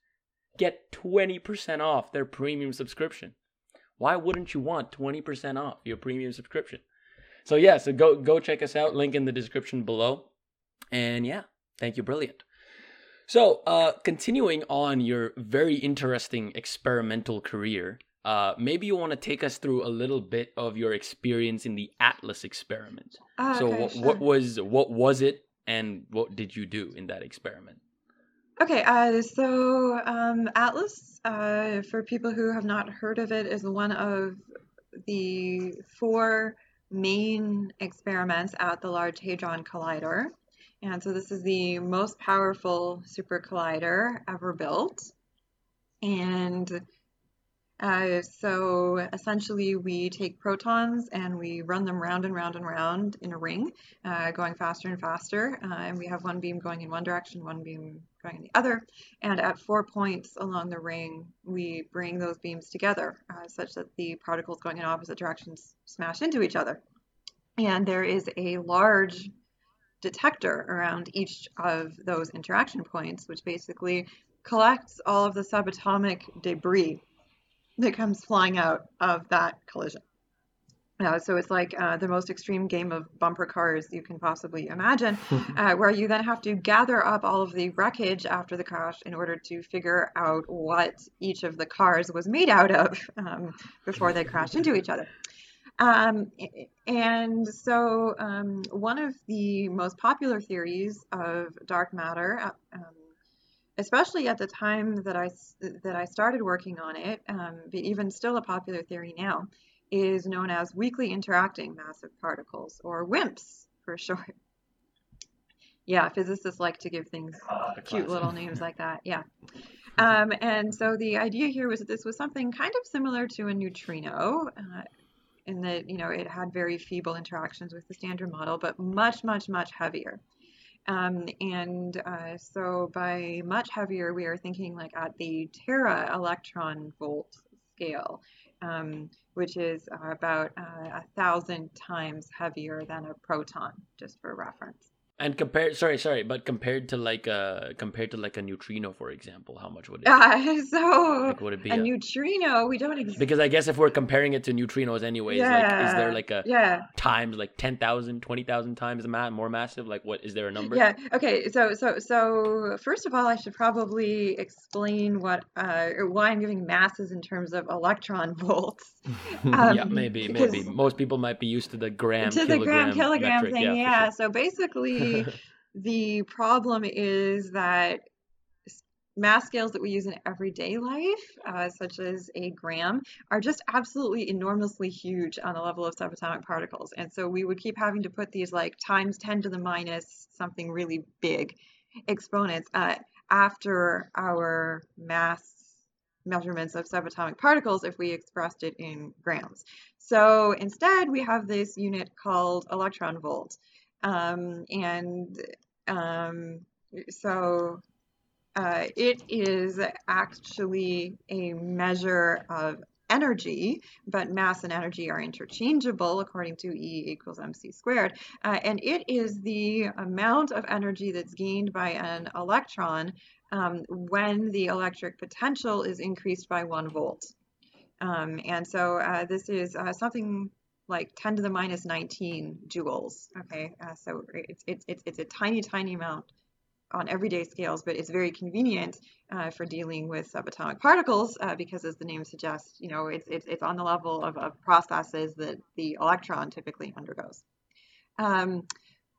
get 20% off their premium subscription. Why wouldn't you want 20% off your premium subscription? So yeah, so go go check us out. Link in the description below. And yeah, thank you, brilliant. So, uh, continuing on your very interesting experimental career, uh, maybe you want to take us through a little bit of your experience in the Atlas experiment. Ah, so, okay, what, sure. what was what was it, and what did you do in that experiment? Okay, uh, so um, Atlas, uh, for people who have not heard of it, is one of the four main experiments at the Large Hadron Collider. And so this is the most powerful super collider ever built. And uh, so essentially, we take protons and we run them round and round and round in a ring, uh, going faster and faster. Uh, and we have one beam going in one direction, one beam going in the other. And at four points along the ring, we bring those beams together uh, such that the particles going in opposite directions smash into each other. And there is a large detector around each of those interaction points, which basically collects all of the subatomic debris that comes flying out of that collision. Uh, so it's like uh, the most extreme game of bumper cars you can possibly imagine, [laughs] uh, where you then have to gather up all of the wreckage after the crash in order to figure out what each of the cars was made out of um, before they crashed into each other. Um, and so um, one of the most popular theories of dark matter um, especially at the time that I that I started working on it, um, but even still a popular theory now, is known as weakly interacting massive particles, or WIMPs for short. Yeah, physicists like to give things [laughs] cute little names like that. Yeah. Um, and so the idea here was that this was something kind of similar to a neutrino, uh, in that you know it had very feeble interactions with the standard model, but much, much, much heavier. Um, and uh, so by much heavier, we are thinking like at the tera electron volt scale, um, which is uh, about uh, a thousand times heavier than a proton, just for reference. And compared, sorry, sorry, but compared to like a compared to like a neutrino, for example, how much would it? Uh, [laughs] so like, would it be a a- neutrino, we don't ex- Because I guess if we're comparing it to neutrinos, anyways, like is there like a yeah. times like 10,000, 20,000 times ma- more massive? Like what is there a number? Yeah. Okay. So so so first of all, I should probably explain what uh, why I'm giving masses in terms of electron [laughs] volts. [laughs] Um, yeah, maybe, maybe. Most people might be used to the gram, to the gram kilogram kilogram metric. thing. Yeah, Yeah. for So basically, the problem is that mass scales that we use in everyday life, uh, such as a gram, are just absolutely enormously huge on the level of subatomic particles. And so we would keep having to put these like times 10 to the minus something really big exponents uh, after our mass measurements of subatomic particles if we expressed it in grams. So instead, we have this unit called electron volt. Um, and um, so uh, it is actually a measure of energy, but mass and energy are interchangeable according to E equals mc squared. Uh, and it is the amount of energy that's gained by an electron um, when the electric potential is increased by one volt. Um, and so uh, this is uh, something like 10 to the minus 19 joules. Okay, uh, so it's, it's, it's, it's a tiny, tiny amount on everyday scales, but it's very convenient uh, for dealing with subatomic particles uh, because, as the name suggests, you know, it's, it's, it's on the level of, of processes that the electron typically undergoes. Um,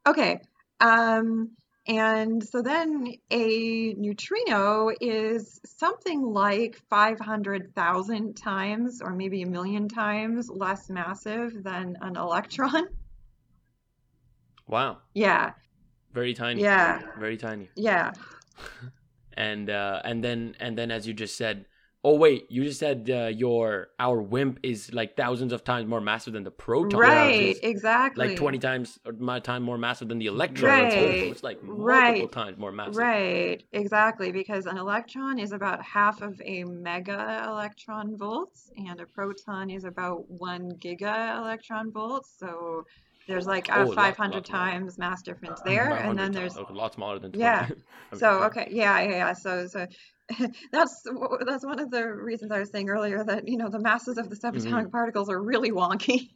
okay, um, and so then a neutrino is something like 500,000 times or maybe a million times less massive than an electron. Wow, Yeah, very tiny. Yeah. very tiny. yeah. [laughs] And uh, and then and then as you just said, oh wait, you just said uh, your our WIMP is like thousands of times more massive than the proton. Right, exactly. Like twenty times my time more massive than the electron. So Right, it's like multiple right, times more massive. Right, exactly, because an electron is about half of a mega electron volt, and a proton is about one giga electron volt. So there's like Oh, a lot- 500 lot more. times mass difference there, and 100 then times. there's Okay, a lot smaller than 20. yeah. [laughs] So okay, yeah, yeah, yeah. So so [laughs] that's that's one of the reasons I was saying earlier that you know the masses of the subatomic particles are really wonky,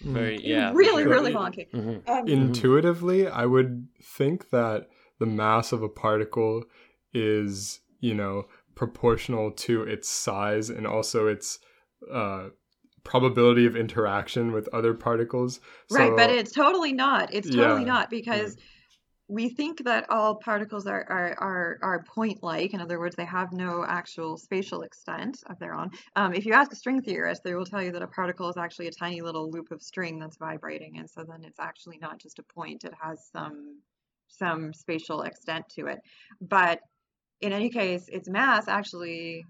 Very [laughs] yeah. really sure. really wonky. Mhm. Um, Intuitively, I would think that the mass of a particle is, you know, proportional to its size and also its uh, probability of interaction with other particles. Right, but it's totally not. It's totally Yeah, not because we think that all particles are are are, are point-like. In other words, they have no actual spatial extent of their own. Um, if you ask a string theorist, they will tell you that a particle is actually a tiny little loop of string that's vibrating, and so then it's actually not just a point. It has some some spatial extent to it. But in any case, its mass actually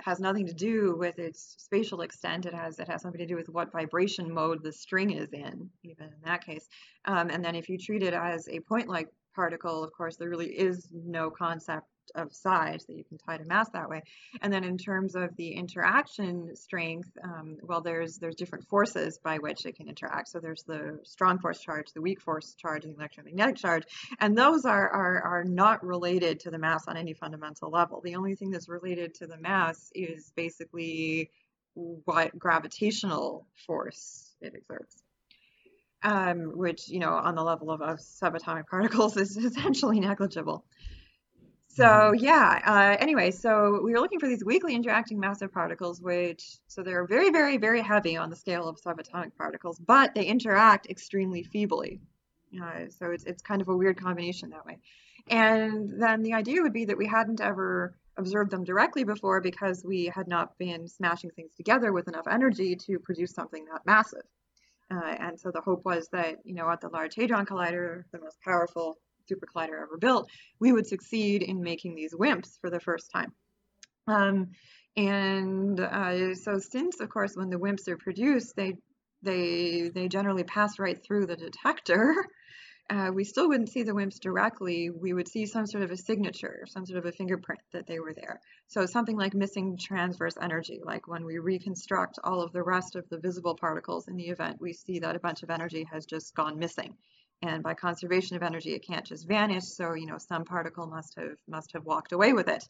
has nothing to do with its spatial extent. It has it has something to do with what vibration mode the string is in, even in that case. Um, and then if you treat it as a point-like particle, of course, there really is no concept of size that you can tie to mass that way. And then in terms of the interaction strength, um, well, there's there's different forces by which it can interact. So there's the strong force charge, the weak force charge, and the electromagnetic charge, and those are are are not related to the mass on any fundamental level. The only thing that's related to the mass is basically what gravitational force it exerts um, which you know on the level of, of subatomic [laughs] particles is essentially negligible. So yeah. Uh, anyway, so we were looking for these weakly interacting massive particles, which so they're very, very, very heavy on the scale of subatomic particles, but they interact extremely feebly. Uh, so it's it's kind of a weird combination that way. And then the idea would be that we hadn't ever observed them directly before because we had not been smashing things together with enough energy to produce something that massive. Uh, and so the hope was that, you know, at the Large Hadron Collider, the most powerful super collider ever built, we would succeed in making these WIMPs for the first time. Um, and uh, so since, of course, when the WIMPs are produced, they they they generally pass right through the detector. [laughs] Uh, we still wouldn't see the WIMPs directly. We would see some sort of a signature, some sort of a fingerprint that they were there. So something like missing transverse energy, like when we reconstruct all of the rest of the visible particles in the event, we see that a bunch of energy has just gone missing. And by conservation of energy, it can't just vanish. So you know some particle must have must have walked away with it.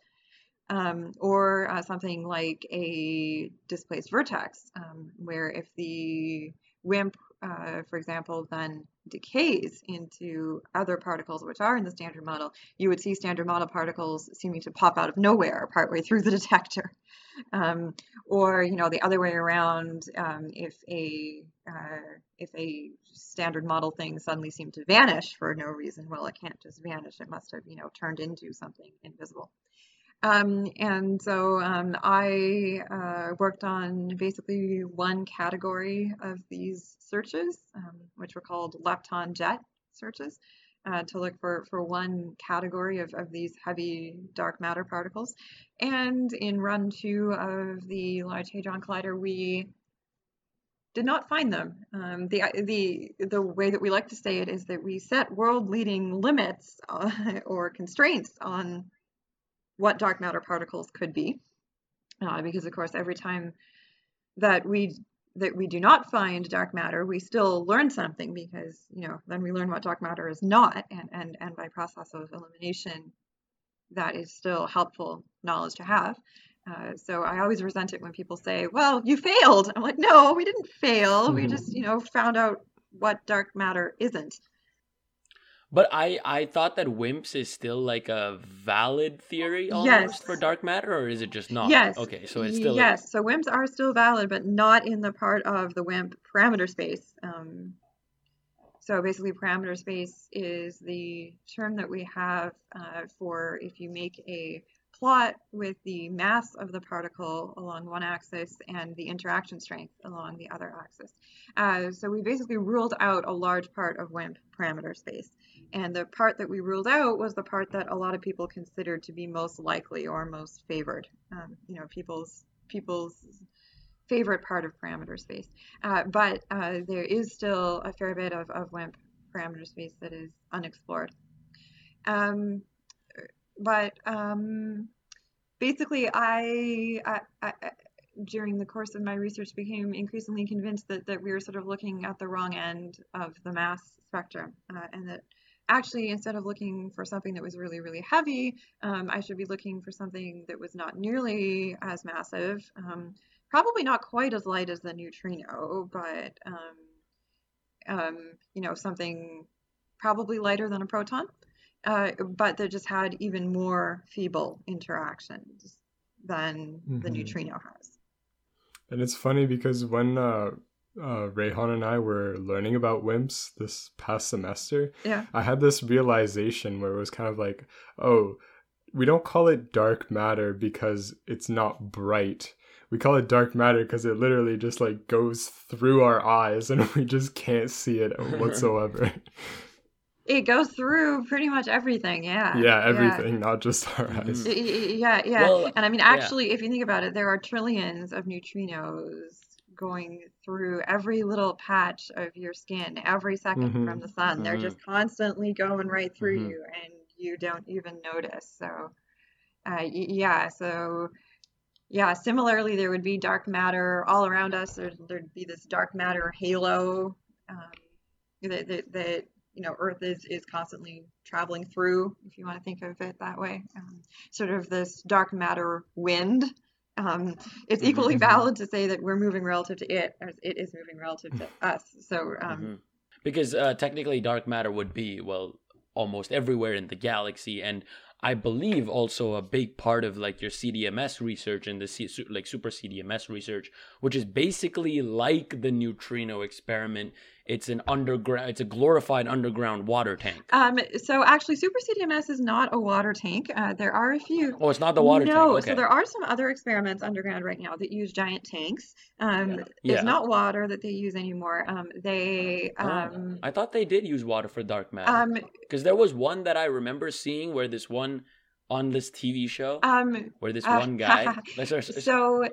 Um, or uh, something like a displaced vertex, um, where if the WIMP, uh, for example, then decays into other particles which are in the standard model, you would see standard model particles seeming to pop out of nowhere partway through the [laughs] detector. Um, or you know the other way around, um, if a uh, if a standard model thing suddenly seemed to vanish for no reason, well, it can't just vanish. It must have you know turned into something invisible. Um, and so um, I uh, worked on basically one category of these searches, um, which were called lepton jet searches, uh, to look for, for one category of, of these heavy dark matter particles. And in run two of the Large Hadron Collider, we did not find them. Um, the, the, the way that we like to say it is that we set world leading limits uh, [laughs] or constraints on what dark matter particles could be. Uh, because of course, every time that we that we do not find dark matter, we still learn something because you know then we learn what dark matter is not, and and and by process of elimination, that is still helpful knowledge to have. Uh, so I always resent it when people say, "Well, you failed." I'm like, "No, we didn't fail. We just you know found out what dark matter isn't." But I I thought that WIMPs is still like a valid theory almost Yes. for dark matter, or is it just not? Yes. Okay, so it's still yes. So WIMPs are still valid, but not in the part of the WIMP parameter space. Um, so basically, parameter space is the term that we have uh, for if you make a plot with the mass of the particle along one axis and the interaction strength along the other axis. Uh, so we basically ruled out a large part of WIMP parameter space. And the part that we ruled out was the part that a lot of people considered to be most likely or most favored. Um, you know, people's people's favorite part of parameter space. Uh, but uh, there is still a fair bit of, of WIMP parameter space that is unexplored. Um, but um, basically, I, I, I during the course of my research became increasingly convinced that, that we were sort of looking at the wrong end of the mass spectrum uh, and that actually instead of looking for something that was really really heavy um, i should be looking for something that was not nearly as massive um, probably not quite as light as the neutrino but um, um you know something probably lighter than a proton uh, but they just had even more feeble interactions than the Mhm. neutrino has And it's funny because when uh, uh, Rayhan and I were learning about WIMPs this past semester, Yeah. I had this realization where it was kind of like, oh, we don't call it dark matter because it's not bright. We call it dark matter because it literally just like goes through our eyes and [laughs] we just can't see it [laughs] whatsoever. It goes through pretty much everything. Yeah. yeah, everything, not just our Mhm. eyes. Y- y- Yeah, yeah. Well, And I mean, yeah. actually, if you think about it, there are trillions of neutrinos going through every little patch of your skin every 2nd Mhm. from the sun. They're Mhm. just constantly going right through Mhm. you, and you don't even notice. So, uh, y- yeah. So, yeah. Similarly, there would be dark matter all around us. There, there'd be this dark matter halo um, that, that, that you know Earth is is constantly traveling through, if you want to think of it that way. Um, sort of this dark matter wind. Um, it's equally Mhm. valid to say that we're moving relative to it, as it is moving relative to us. So, um, Mhm. Because uh, technically, dark matter would be well almost everywhere in the galaxy, and I believe also a big part of like your CDMS research and the C- like super CDMS research, which is basically like the neutrino experiment. It's an underground, it's a glorified underground water tank. um, so actually, Super CDMS is not a water tank. Uh, there are a few. Oh, it's not the water no, tank. Okay. so there are some other experiments underground right now that use giant tanks. Um, Yeah. It's not water that they use anymore. Um, they Oh, um, I thought they did use water for dark matter. um, Because there was one that I remember seeing where this one on this TV show um, where this uh, one [laughs] guy. [laughs] so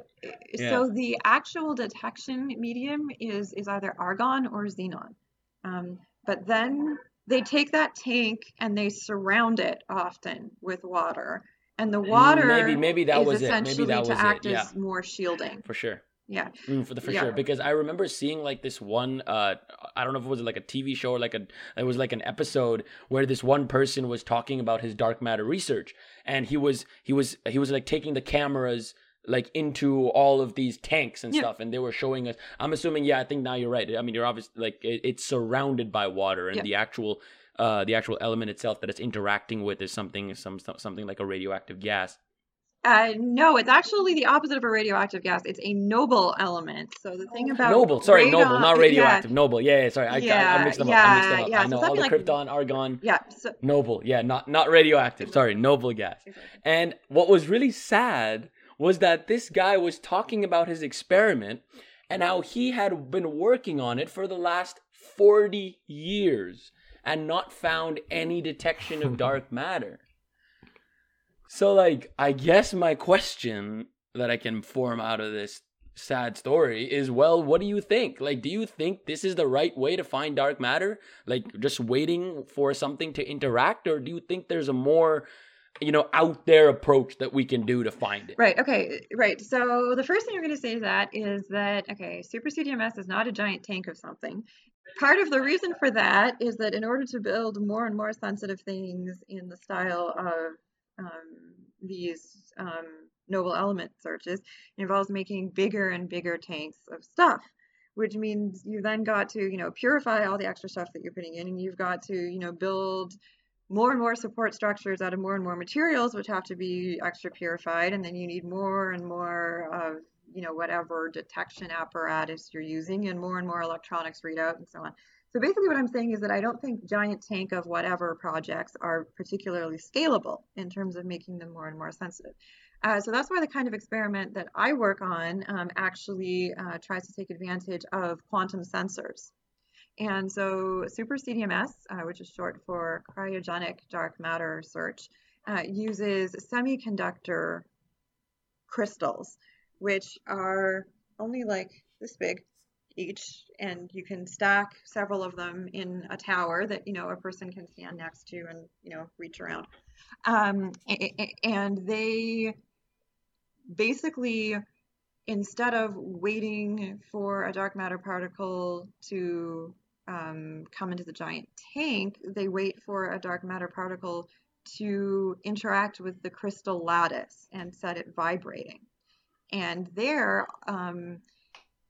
Yeah. so the actual detection medium is is either argon or xenon. Um, but then they take that tank and they surround it often with water. And the water maybe maybe that is was it. Maybe essentially that was to act it. Yeah, as more shielding. for sure. Yeah. Mm, for the for Yeah. sure because I remember seeing like this one uh I don't know if it was like a TV show or like a it was like an episode where this one person was talking about his dark matter research and he was he was he was like taking the cameras like into all of these tanks and Yeah. stuff and they were showing us I'm assuming yeah I think now you're right I mean you're obviously like it, it's surrounded by water and Yeah. the actual uh the actual element itself that it's interacting with is something some something like a radioactive gas Uh, no, it's actually the opposite of a radioactive gas. It's a noble element. So the thing about Noble, sorry, noble, radon- not yeah, radioactive. Noble, yeah, yeah sorry, I, I, I mixed them up. I mixed them yeah, up. yeah, I so know all the like- krypton, argon, Yeah. So, noble, yeah, not not radioactive. Sorry, noble gas. And what was really sad was that this guy was talking about his experiment and how he had been working on it for the last 40 years and not found any detection of [laughs] dark matter. So, like, I guess my question that I can form out of this sad story is well, what do you think? Like, do you think this is the right way to find dark matter? Like, just waiting for something to interact? Or do you think there's a more, you know, out there approach that we can do to find it? Right, okay, right. So the first thing I'm going to say to that is that, okay, Super CDMS is not a giant tank of something. Part of the reason for that is that in order to build more and more sensitive things in the style of um, these um, noble element searches, involves making bigger and bigger tanks of stuff, which means you then got to, you know, purify all the extra stuff that you're putting in, and you've got to, you know, build more and more support structures out of more and more materials, which have to be extra purified, and then you need more and more of you know whatever detection apparatus you're using, and more and more electronics readout, and so on. So basically, what I'm saying is that I don't think giant tank of whatever projects are particularly scalable in terms of making them more and more sensitive. Uh, so that's why the kind of experiment that I work on um, actually uh, tries to take advantage of quantum sensors. And so Super CDMS, uh, which is short for cryogenic dark matter search, uh, uses semiconductor crystals, which are only like this big each, and you can stack several of them in a tower that you know a person can stand next to and you know reach around. Um, and they basically instead of waiting for a dark matter particle to um, come into the giant tank, they wait for a dark matter particle to interact with the crystal lattice and set it vibrating. And there, um,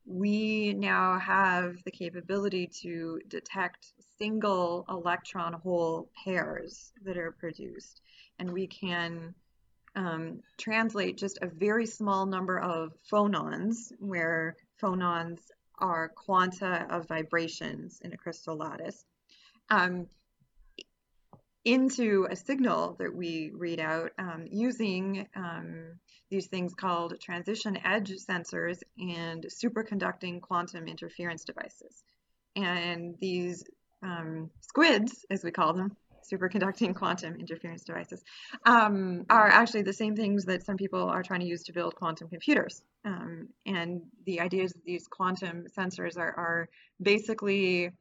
we now have the capability to detect single electron hole pairs that are produced. And we can um, translate just a very small number of phonons, where phonons are quanta of vibrations in a crystal lattice, um, into a signal that we read out um, using um, these things called transition edge sensors and superconducting quantum interference devices. And these um, squids, as we call them, superconducting quantum interference devices, um, are actually the same things that some people are trying to use to build quantum computers. Um, and the idea is that these quantum sensors are, are basically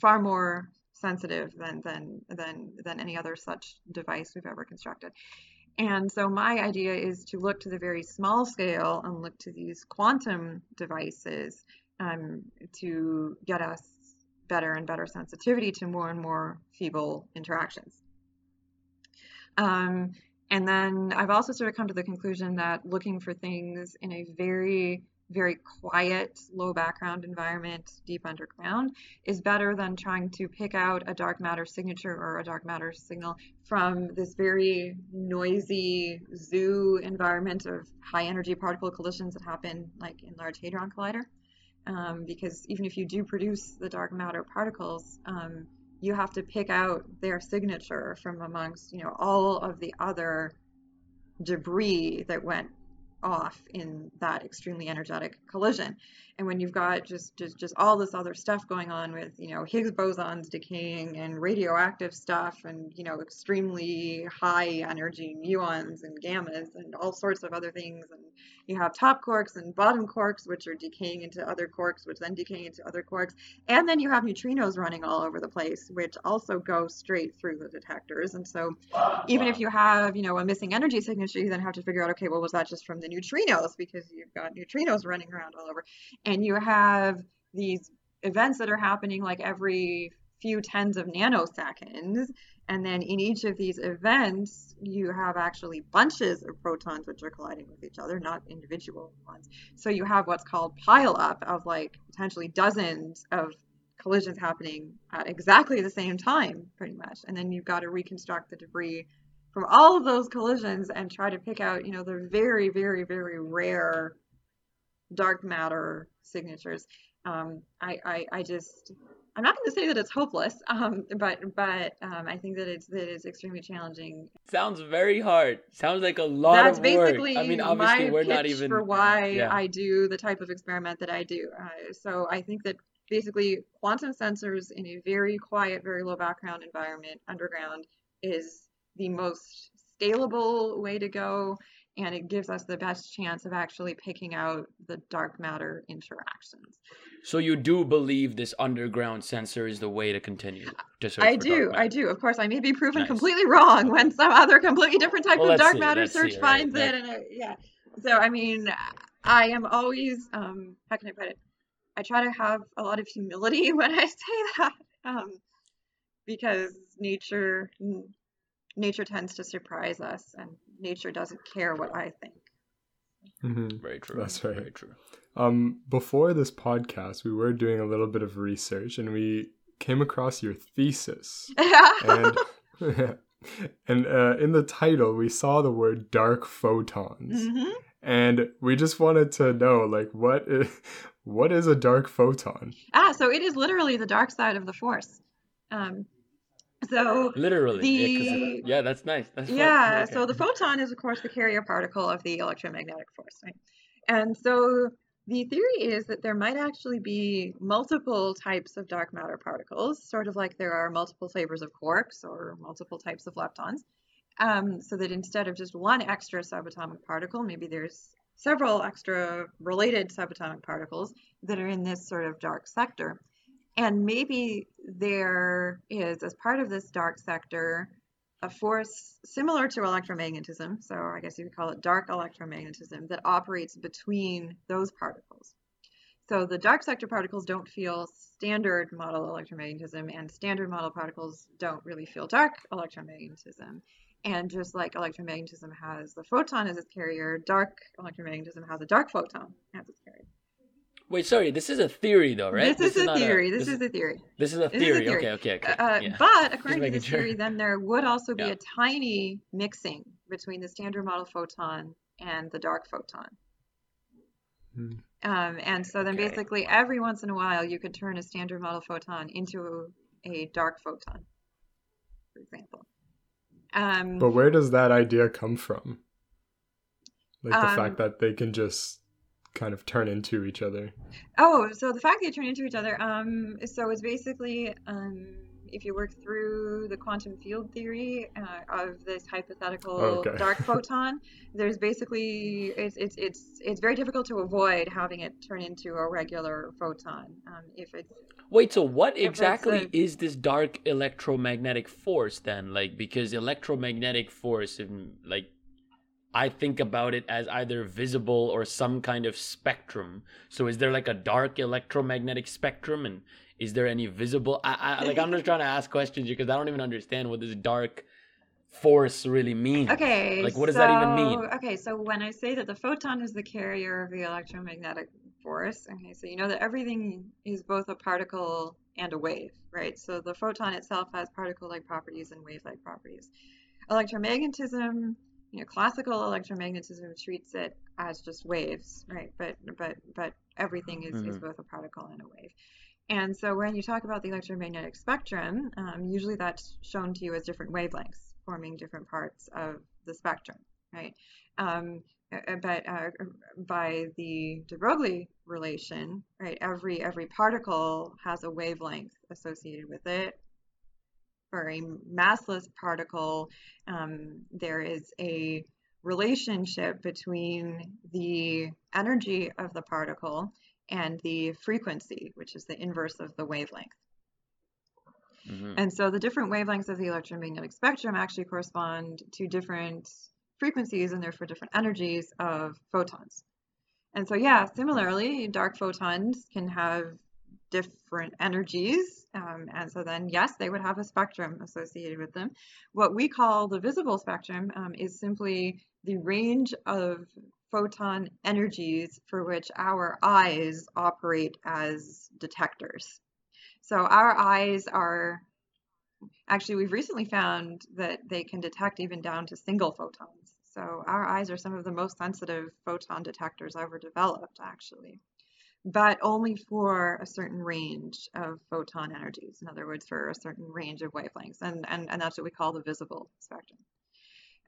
far more sensitive than than than than any other such device we've ever constructed. And so my idea is to look to the very small scale and look to these quantum devices um, to get us better and better sensitivity to more and more feeble interactions. Um, and then I've also sort of come to the conclusion that looking for things in a very very quiet, low background environment deep underground is better than trying to pick out a dark matter signature or a dark matter signal from this very noisy zoo environment of high energy particle collisions that happen like in Large Hadron Collider. Um, because even if you do produce the dark matter particles, um, you have to pick out their signature from amongst you know all of the other debris that went off in that extremely energetic collision. And when you've got just, just just all this other stuff going on with you know Higgs bosons decaying and radioactive stuff and you know extremely high energy muons and gammas and all sorts of other things and you have top quarks and bottom quarks, which are decaying into other quarks, which then decay into other quarks. And then you have neutrinos running all over the place, which also go straight through the detectors. And so even if you have, you know, a missing energy signature, you then have to figure out, okay, well, was that just from the neutrinos? Because you've got neutrinos running around all over. And you have these events that are happening like every few tens of nanoseconds and then in each of these events, you have actually bunches of protons which are colliding with each other, not individual ones. So you have what's called pile up of like potentially dozens of collisions happening at exactly the same time, pretty much. And then you've got to reconstruct the debris from all of those collisions and try to pick out, you know, the very, very, very rare dark matter signatures. Um, I, I, I just I'm not going to say that it's hopeless, um, but but um, I think that it's that it's extremely challenging. Sounds very hard. Sounds like a lot That's of basically work. I mean, obviously, my we're pitch not even for why yeah. I do the type of experiment that I do. Uh, so I think that basically quantum sensors in a very quiet, very low background environment underground is the most scalable way to go and it gives us the best chance of actually picking out the dark matter interactions. So you do believe this underground sensor is the way to continue to search I do, I do. Of course, I may be proven Nice. completely wrong when some other completely different type Well, of dark see, matter search see, right, finds that- it, and I, yeah. So I mean, I am always um, how can I put it? I try to have a lot of humility [laughs] when I say that, um, because nature nature tends to surprise us, and nature doesn't care what I think. Mhm. Very true. That's right. Very true. Um, before this podcast, we were doing a little bit of research and we came across your thesis. [laughs] And [laughs] and uh, in the title, we saw the word dark photons. Mhm. And we just wanted to know, like, what is, [laughs] what is a dark photon? Ah, so it is literally the dark side of the force. Um, so Literally. The- yeah, that's nice. That's. Yeah, Okay. so the photon is, of course, the carrier particle of the electromagnetic force, right? And so the theory is that there might actually be multiple types of dark matter particles, sort of like there are multiple flavors of quarks or multiple types of leptons. Um, so that instead of just one extra subatomic particle, maybe there's several extra related subatomic particles that are in this sort of dark sector. And maybe there is, as part of this dark sector, a force similar to electromagnetism, so I guess you could call it dark electromagnetism, that operates between those particles. So the dark sector particles don't feel standard model electromagnetism, and standard model particles don't really feel dark electromagnetism. And just like electromagnetism has the photon as its carrier, dark electromagnetism has a dark photon as its carrier. Wait, sorry. This is a theory, though, right? This, is a not theory. this, is a theory. This is a this is a theory. theory. Okay, okay, okay. Uh, yeah. But according to making this sure. theory, then there would also be Yeah. a tiny mixing between the standard model photon and the dark photon. Hmm. Um, and so then Okay. basically every once in a while you could turn a standard model photon into a dark photon, for example. Um, But where does that idea come from? Like the Um, fact that they can just kind of turn into each other. Oh, so the fact they turn into each other, um, so it's basically, um, if you work through the quantum field theory uh, of this hypothetical Okay. dark [laughs] photon, there's basically it's it's it's it's very difficult to avoid having it turn into a regular photon. Um, if it's Wait, so what exactly a- is this dark electromagnetic force then? Like, because electromagnetic force, in, like, I think about it as either visible or some kind of spectrum. So, is there like a dark electromagnetic spectrum, and is there any visible? I, I like, I'm just trying to ask questions because I don't even understand what this dark force really means. Okay, Like, what does that even mean? Okay, so when I say that the photon is the carrier of the electromagnetic force, okay, so you know that everything is both a particle and a wave, right? So the photon itself has particle-like properties and wave-like properties. Electromagnetism, you know, classical electromagnetism treats it as just waves, right? But but but everything is, is Mhm. both a particle and a wave. And so when you talk about the electromagnetic spectrum, um, usually that's shown to you as different wavelengths forming different parts of the spectrum, right? Um, uh, but uh, by the de Broglie relation, right, every every particle has a wavelength associated with it. For a massless particle, um, there is a relationship between the energy of the particle and the frequency, which is the inverse of the wavelength. Mhm. And so the different wavelengths of the electromagnetic spectrum actually correspond to different frequencies and therefore different energies of photons. And so, yeah, similarly, dark photons can have different energies. Um, and so then, yes, they would have a spectrum associated with them. What we call the visible spectrum um, is simply the range of photon energies for which our eyes operate as detectors. So our eyes are actually, we've recently found that they can detect even down to single photons. So our eyes are some of the most sensitive photon detectors ever developed, actually, but only for a certain range of photon energies. In other words, for a certain range of wavelengths, and and, and that's what we call the visible spectrum.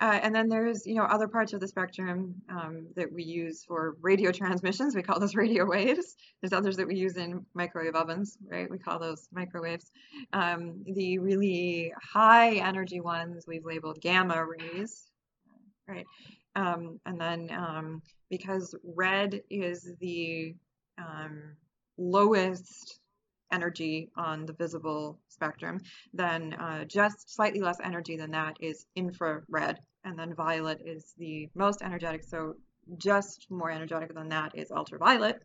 Uh, and then there's, you know, other parts of the spectrum um, that we use for radio transmissions. We call those radio waves. There's others that we use in microwave ovens, right? We call those microwaves. Um, the really high energy ones we've labeled gamma rays, right? Um, and then um, because red is the um, lowest energy on the visible spectrum, then uh, just slightly less energy than that is infrared, and then violet is the most energetic. So just more energetic than that is ultraviolet.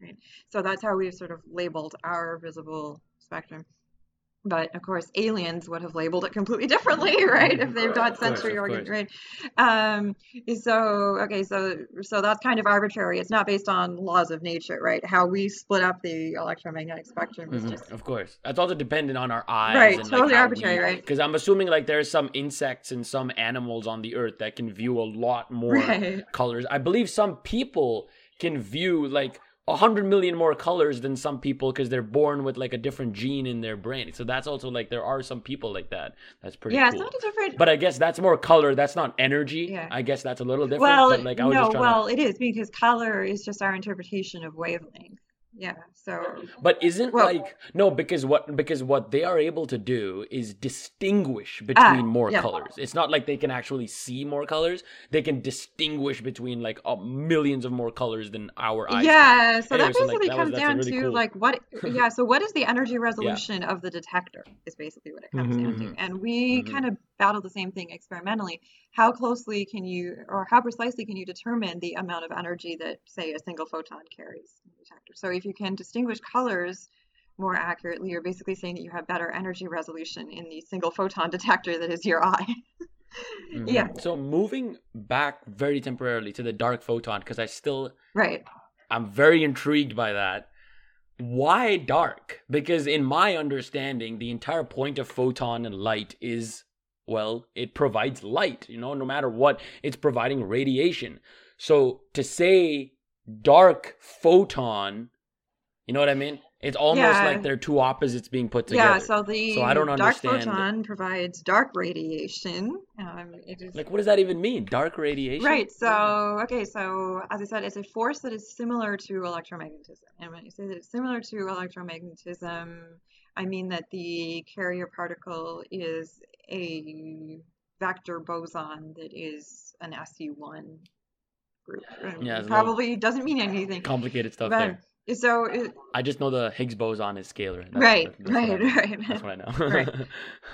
Right? So that's how we've sort of labeled our visible spectrum. But of course, aliens would have labeled it completely differently, [laughs] right? If they've got sensory organs, right? Um, so okay, so so that's kind of arbitrary. It's not based on laws of nature, right? How we split up the electromagnetic spectrum is Mhm, just Of course, that's also dependent on our eyes, Right, and totally like arbitrary, we, right? Because I'm assuming like there's some insects and some animals on the earth that can view a lot more [laughs] right. colors. I believe some people can view like a hundred million more colors than some people because they're born with like a different gene in their brain. So that's also like there are some people like that. That's pretty Yeah, cool. it's not a different. But I guess that's more color. That's not energy. Yeah. I guess that's a little different. well, like I was no, well, it is because color is just our interpretation of wavelength. Yeah, so. But isn't well- like no because what because what they are able to do is distinguish between more Ah, yeah. colors. It's not like they can actually see more colors. They can distinguish between like uh, millions of more colors than our eyes. can. yeah, so Anyway, that so, like, basically that was- comes that's down really to cool- like what, [laughs] yeah, so what is the energy resolution of the detector is basically what it comes down Mhm. to. And we Mhm. kind of battle the same thing experimentally. How closely can you, or how precisely can you determine the amount of energy that, say, a single photon carries detector? So if you can distinguish colors more accurately, you're basically saying that you have better energy resolution in the single photon [laughs] detector that is your eye. Mhm. Yeah. So moving back very temporarily to the dark photon because I still Right. I'm very intrigued by that. Why dark? Because in my understanding, the entire point of photon and light is well, it provides light, you know, no matter what, it's providing radiation. So to say dark photon, you know what I mean? It's almost Yeah. like they're two opposites being put together. Yeah, so the So I don't dark understand- photon provides dark radiation. Um, it is Like, what does that even mean? Dark radiation? Right. So, okay. So, as I said, it's a force that is similar to electromagnetism. And when you say that it's similar to electromagnetism, I mean that the carrier particle is a vector boson that is an SU1 group. And Yeah, it's a little- probably doesn't mean anything. Complicated stuff But there. so, it, I just know the Higgs boson is scalar. That's, right, that's what I right, right. That's what I know. Right,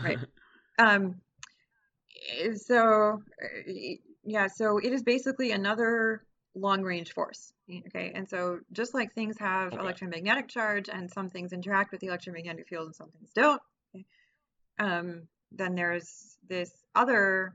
right. Um, eh, so uh, yeah, so it is basically another long range force. Okay, and so just like things have Okay. electromagnetic charge and some things interact with the electromagnetic field and some things don't, okay, um, then there's this other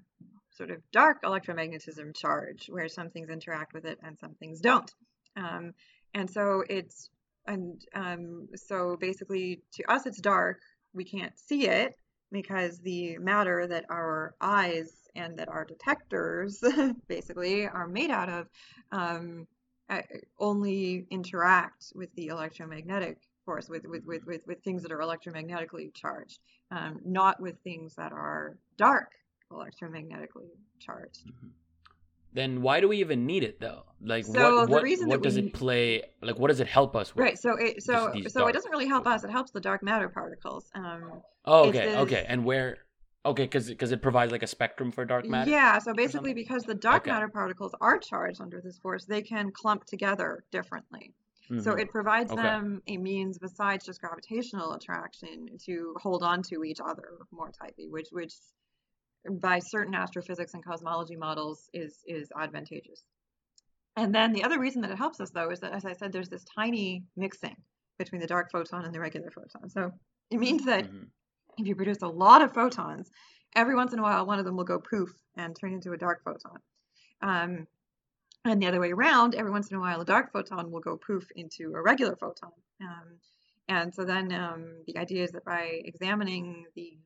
sort of dark electromagnetism charge where some things interact with it and some things don't. Um, and so it's and um, so basically to us it's dark. We can't see it because the matter that our eyes and that our detectors [laughs] basically are made out of um, uh, only interact with the electromagnetic force, with, with, with, with, with things that are electromagnetically charged, um, not with things that are dark electromagnetically charged. then why do we even need it though? Like So what the what, reason what does we- it play like what does it help us with? Right. So it so so it doesn't really help us. It helps the dark matter particles. Um, Oh, okay, okay. And where okay, cuz cuz it provides like a spectrum for dark matter? Yeah, so basically because the dark Okay. matter particles are charged under this force, they can clump together differently. So Mhm. it provides Okay. them a means besides just gravitational attraction to hold on to each other more tightly, which which by certain astrophysics and cosmology models is is advantageous. And then the other reason that it helps us though is that as I said, there's this tiny mixing between the dark photon and the regular photon. So it means that Mhm. if you produce a lot of photons, every once in a while one of them will go poof and turn into a dark photon. Um, and the other way around, every once in a while a dark photon will go poof into a regular photon. Um, and so then um, the idea is that by examining the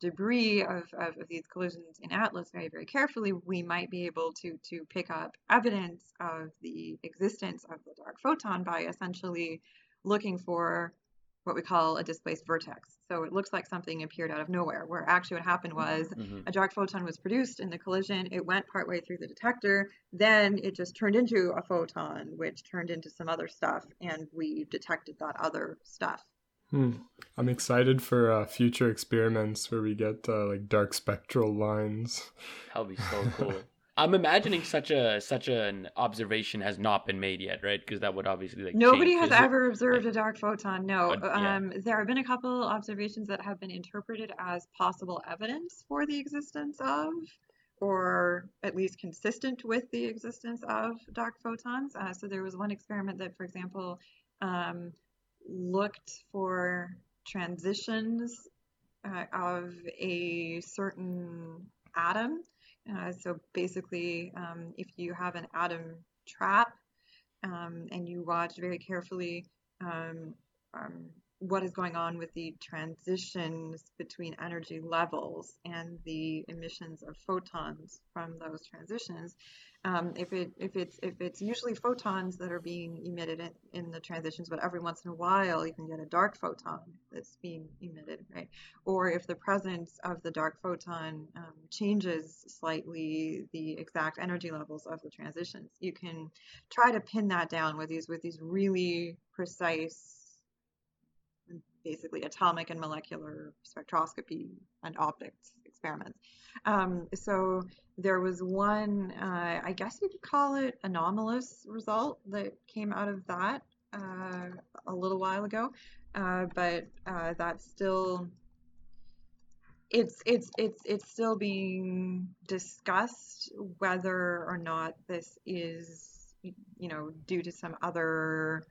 debris of, of, of these collisions in Atlas very, very carefully, we might be able to, to pick up evidence of the existence of the dark photon by essentially looking for what we call a displaced vertex. So it looks like something appeared out of nowhere, where actually what happened was Mhm. a dark photon was produced in the collision, it went partway through the detector, then it just turned into a photon, which turned into some other stuff, and we detected that other stuff. Hmm. I'm excited for uh, future experiments where we get uh, like dark spectral lines. That'll be so cool. I'm imagining such a such an observation has not been made yet, right? Because that would obviously like Nobody change has physics. ever observed a dark photon. No, Uh, yeah. um, there have been a couple observations that have been interpreted as possible evidence for the existence of, or at least consistent with the existence of dark photons. Uh, so there was one experiment that, for example, um, looked for transitions uh, of a certain atom. Uh, so basically, um, if you have an atom trap um, and you watch very carefully um, um, what is going on with the transitions between energy levels and the emissions of photons from those transitions. Um, if it if it's if it's usually photons that are being emitted in, in the transitions, but every once in a while you can get a dark photon that's being emitted, right? Or if the presence of the dark photon um, changes slightly the exact energy levels of the transitions, you can try to pin that down with these with these really precise basically atomic and molecular spectroscopy and optics experiments. Um, so there was one, uh, I guess you could call it anomalous result that came out of that uh, a little while ago, uh, but uh, that's still it's it's it's it's still being discussed whether or not this is you know due to some other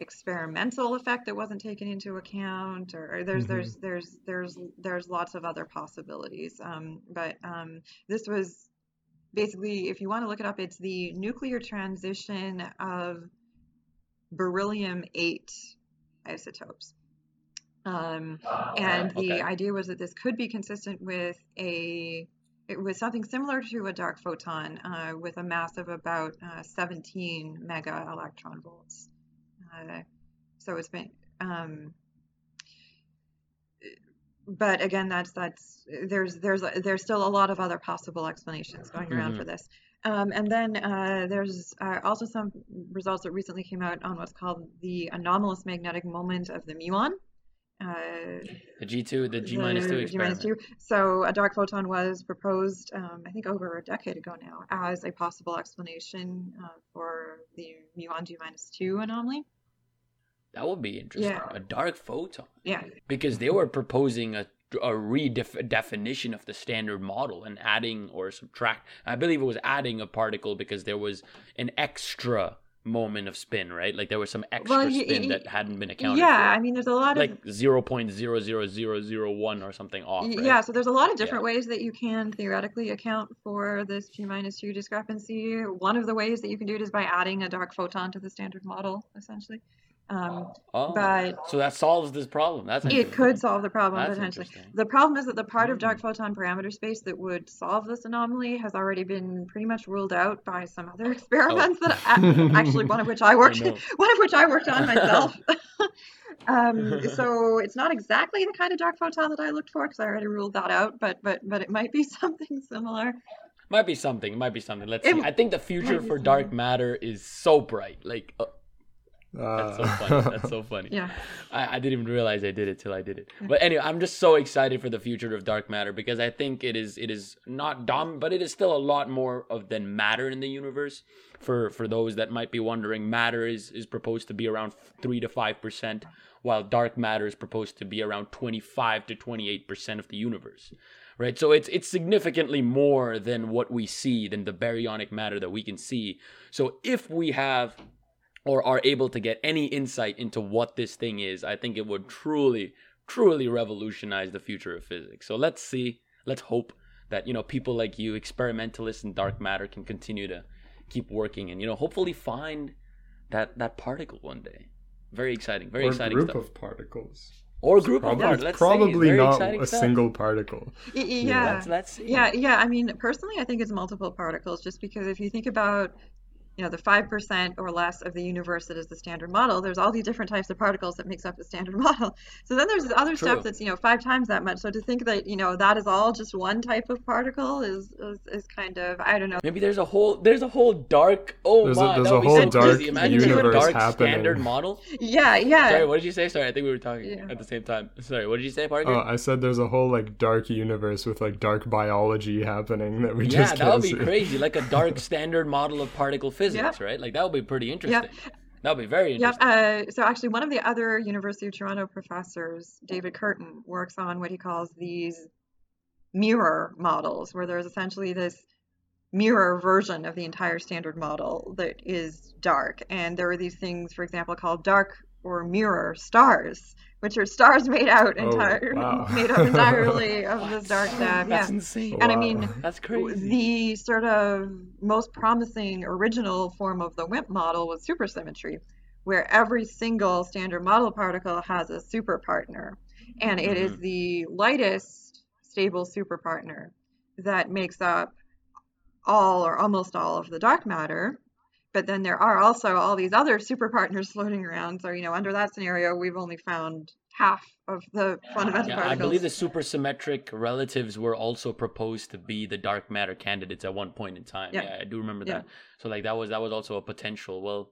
experimental effect that wasn't taken into account or, or there's Mhm. there's there's there's there's lots of other possibilities um, but um, this was basically if you want to look it up it's the nuclear transition of beryllium 8 isotopes Um, and the idea was that this could be consistent with a it was something similar to a dark photon uh, with a mass of about uh, 17 mega electron volts. Uh, so it's been, um, but again, that's that's there's there's there's still a lot of other possible explanations going around Mhm. for this. Um, and then uh, there's uh, also some results that recently came out on what's called the anomalous magnetic moment of the muon. Uh, The G2, the G minus two the G minus experiment. two. So a dark photon was proposed, um, I think, over a decade ago now, as a possible explanation uh, for the muon G minus two anomaly. That would be interesting. Yeah. A dark photon. Yeah, Because they were proposing a a redefinition of the standard model and adding or subtract. I believe it was adding a particle because there was an extra moment of spin, right? Like there was some extra Well, spin that hadn't been accounted yeah. for. I mean, there's a lot of like zero point zero zero zero zero one or something off. Right? Yeah, so there's a lot of different ways that you can theoretically account for this G minus two discrepancy. One of the ways that you can do it is by adding a dark photon to the standard model, essentially. Um, Oh, but so that solves this problem. That's it could solve the problem That's potentially. The problem is that the part of Mm. dark photon parameter space that would solve this anomaly has already been pretty much ruled out by some other [laughs] experiments that a- actually one of which I [laughs] worked Oh, [laughs] one of which I worked on myself. um, so it's not exactly the kind of dark photon that I looked for because I already ruled that out, but but but it might be something similar. Might be something. Might be something. Let's It see. I think the future for dark matter is so bright. Like uh, that's so Uh, funny. That's so [laughs] funny. Yeah. I, I didn't even realize I did it till I did it. But anyway, I'm just so excited for the future of dark matter because I think it is it is not dumb, but it is still a lot more of than matter in the universe. For for those that might be wondering, matter is is proposed to be around three to five percent, while dark matter is proposed to be around twenty five to twenty eight percent of the universe. Right, so it's it's significantly more than what we see than the baryonic matter that we can see. So if we have or are able to get any insight into what this thing is, I think it would truly, truly revolutionize the future of physics. So let's see, let's hope that, you know, people like you, experimentalists in dark matter, can continue to keep working and, you know, hopefully find that that particle one day. Very exciting, very or exciting group stuff. of particles. or group of Probably, particles. Let's probably very not a stuff. single particle. Y- y- Yeah. Let's, let's see. Yeah, yeah. I mean, personally, I think it's multiple particles, just because if you think about, you know, the five percent or less of the universe that is the standard model, there's all these different types of particles that makes up the standard [laughs] model. So then there's this other True. stuff that's you know five times that much. So to think that you know that is all just one type of particle is is, is kind of I don't know. Maybe there's a whole there's a whole dark oh There's a- my there's that a would whole dark crazy. Imagine doing a universe dark happening. standard model. [laughs] Yeah, yeah. Sorry, what did you say? Sorry, I think we were talking Yeah. at the same time. Sorry, what did you say, Parker? Oh, I said there's a whole like dark universe with like dark biology happening that we yeah, just that can't would be see. crazy. Like a dark [laughs] standard model of particle physics, right? Like that would be pretty interesting. That would be very Yep. interesting. Uh, so actually, one of the other University of Toronto professors, David Curtin, works on what he calls these mirror models, where there's essentially this mirror version of the entire standard model that is dark. And there are these things, for example, called dark or mirror stars, which are stars made out Oh, wow. [laughs] made up entirely [laughs] of this dark stuff. That's Yeah. insane. And I mean, That's crazy. the sort of most promising original form of the WIMP model was supersymmetry, where every single standard model particle has a super partner. And it is Mhm. the lightest stable super partner that makes up all or almost all of the dark matter. But then there are also all these other super partners floating around. So, you know, under that scenario, we've only found half of the fundamental Yeah, I believe the supersymmetric relatives were also proposed to be the dark matter candidates at one point in time. Yeah. Yeah, I do remember Yeah. that. So like that was that was also a potential. Well,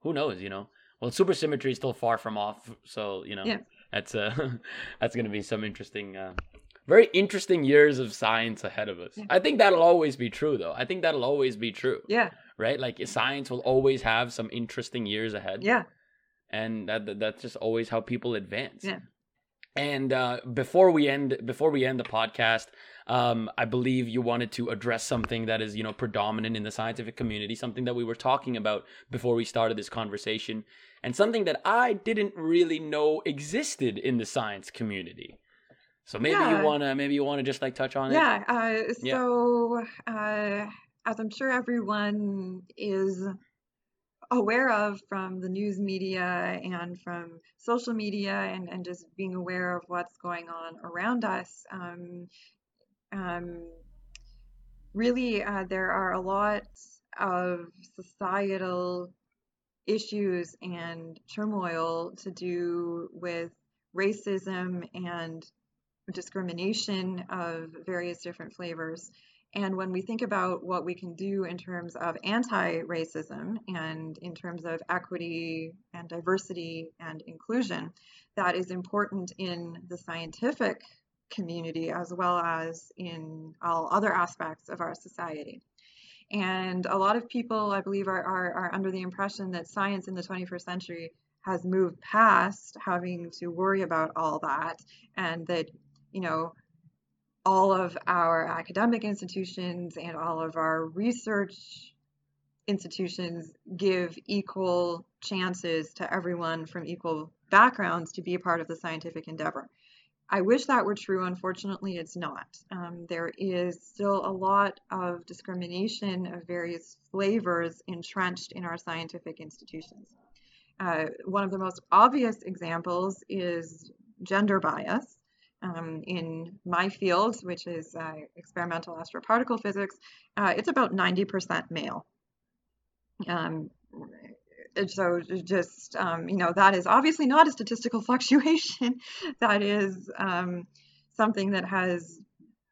who knows, you know? Well, supersymmetry is still far from off, so you know Yeah. that's uh [laughs] that's going to be some interesting uh very interesting years of science ahead of us. Yeah. I think that'll always be true though. I think that'll always be true, yeah, right? Like science will always have some interesting years ahead yeah, and that that- that's just always how people advance. Yeah. And uh, before we end, before we end the podcast, um, I believe you wanted to address something that is, you know, predominant in the scientific community, something that we were talking about before we started this conversation, and something that I didn't really know existed in the science community. So maybe Yeah. you wanna, maybe you wanna just like touch on it. Yeah, uh, Yeah. so uh, as I'm sure everyone is aware of from the news media and from social media and, and just being aware of what's going on around us. Um, um, really, uh, there are a lot of societal issues and turmoil to do with racism and discrimination of various different flavors. And when we think about what we can do in terms of anti racism and in terms of equity and diversity and inclusion, that is important in the scientific community as well as in all other aspects of our society. And a lot of people, I believe, are, are, are under the impression that science in the 21st century has moved past having to worry about all that and that, you know, all of our academic institutions and all of our research institutions give equal chances to everyone from equal backgrounds to be a part of the scientific endeavor. I wish that were true. Unfortunately, it's not. Um, there is still a lot of discrimination of various flavors entrenched in our scientific institutions. Uh, one of the most obvious examples is gender bias. Um, in my field, which is uh, experimental astroparticle physics, uh, it's about 90% male. Um, so just um, you know that is obviously not a statistical [laughs] fluctuation. that is um, something that has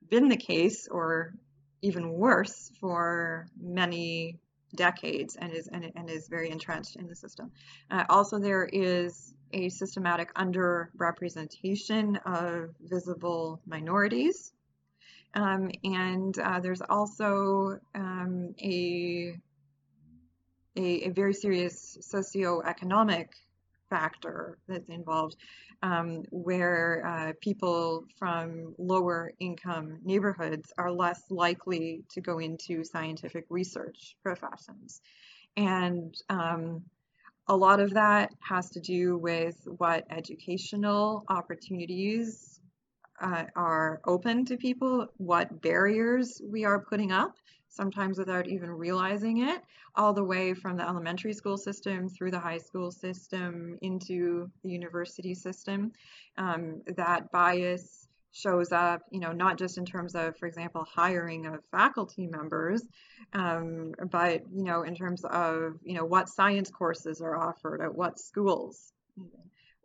been the case, or even worse, for many decades, and is and, and is very entrenched in the system. Uh, also, there is a systematic underrepresentation of visible minorities. Um, and uh, there's also um, a, a, a, very serious socioeconomic factor that's involved um, where uh, people from lower income neighborhoods are less likely to go into scientific research professions. And um, a lot of that has to do with what educational opportunities uh, are open to people, what barriers we are putting up, sometimes without even realizing it, all the way from the elementary school system through the high school system into the university system. Um, that bias shows up, you know, not just in terms of, for example, hiring of faculty members, um, but, you know, in terms of, you know, what science courses are offered at what schools,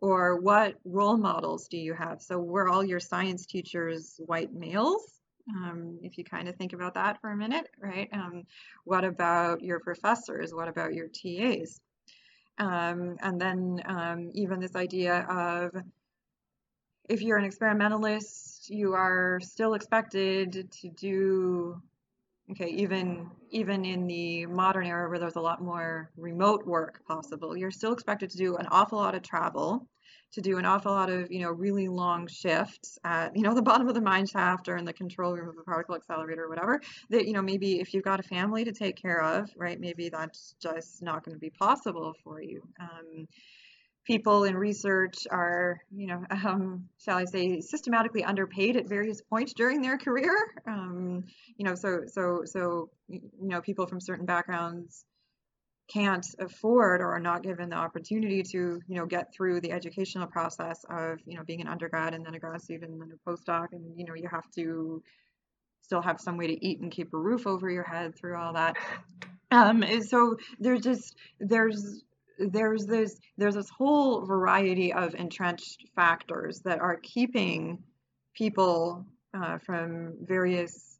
or what role models do you have? So were all your science teachers white males? Um, if you kind of think about that for a minute, right? Um, what about your professors? What about your TAs? Um, and then um, even this idea of if you're an experimentalist, you are still expected to do okay even even in the modern era where there's a lot more remote work possible you're still expected to do an awful lot of travel to do an awful lot of you know really long shifts at you know the [laughs] bottom of the mine shaft or in the control room of a particle accelerator or whatever that you know maybe if you've got a family to take care of right maybe that's just not going to be possible for you. Um, people in research are, you know, [laughs] um, shall I say, systematically underpaid at various points during their career. [laughs] Um, you know, so so so you know, people from certain backgrounds can't afford or are not given the opportunity to, you know, get through the educational process of, you know, being an undergrad and then a grad student and then a postdoc, and you know, you have to still have some way to eat and keep a roof over your head through all that. Um, so there's just there's there's this there's this whole variety of entrenched factors that are keeping people uh, from various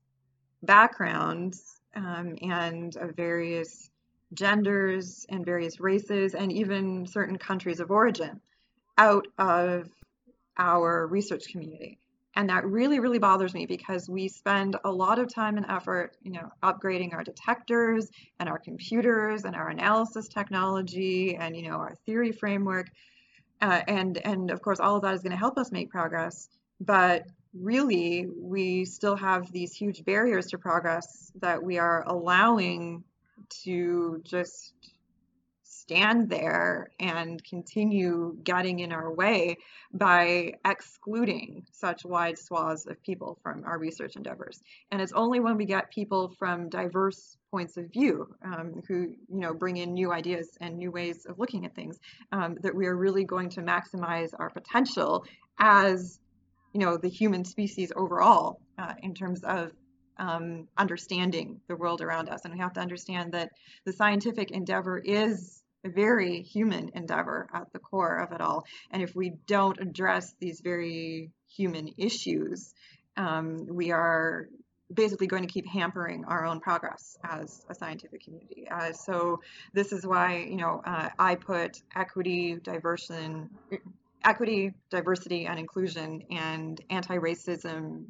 backgrounds um, and of various genders and various races and even certain countries of origin out of our research community and that really really bothers me because we spend a lot of time and effort you know upgrading our detectors and our computers and our analysis technology and you know our theory framework. Uh, and and of course all of that is going to help us make progress. But really we still have these huge barriers to progress that we are allowing to just stand there and continue getting in our way by excluding such wide swaths of people from our research endeavors. And it's only when we get people from diverse points of view um, who you know bring in new ideas and new ways of looking at things um, that we are really going to maximize our potential as you know the human species overall uh, in terms of um, understanding the world around us and we have to understand that the scientific endeavor is very human endeavor at the core of it all and if we don't address these very human issues um, we are basically going to keep hampering our own progress as a scientific community. Uh, so this is why you know uh, I put equity, diversity, equity, diversity, and inclusion, and anti-racism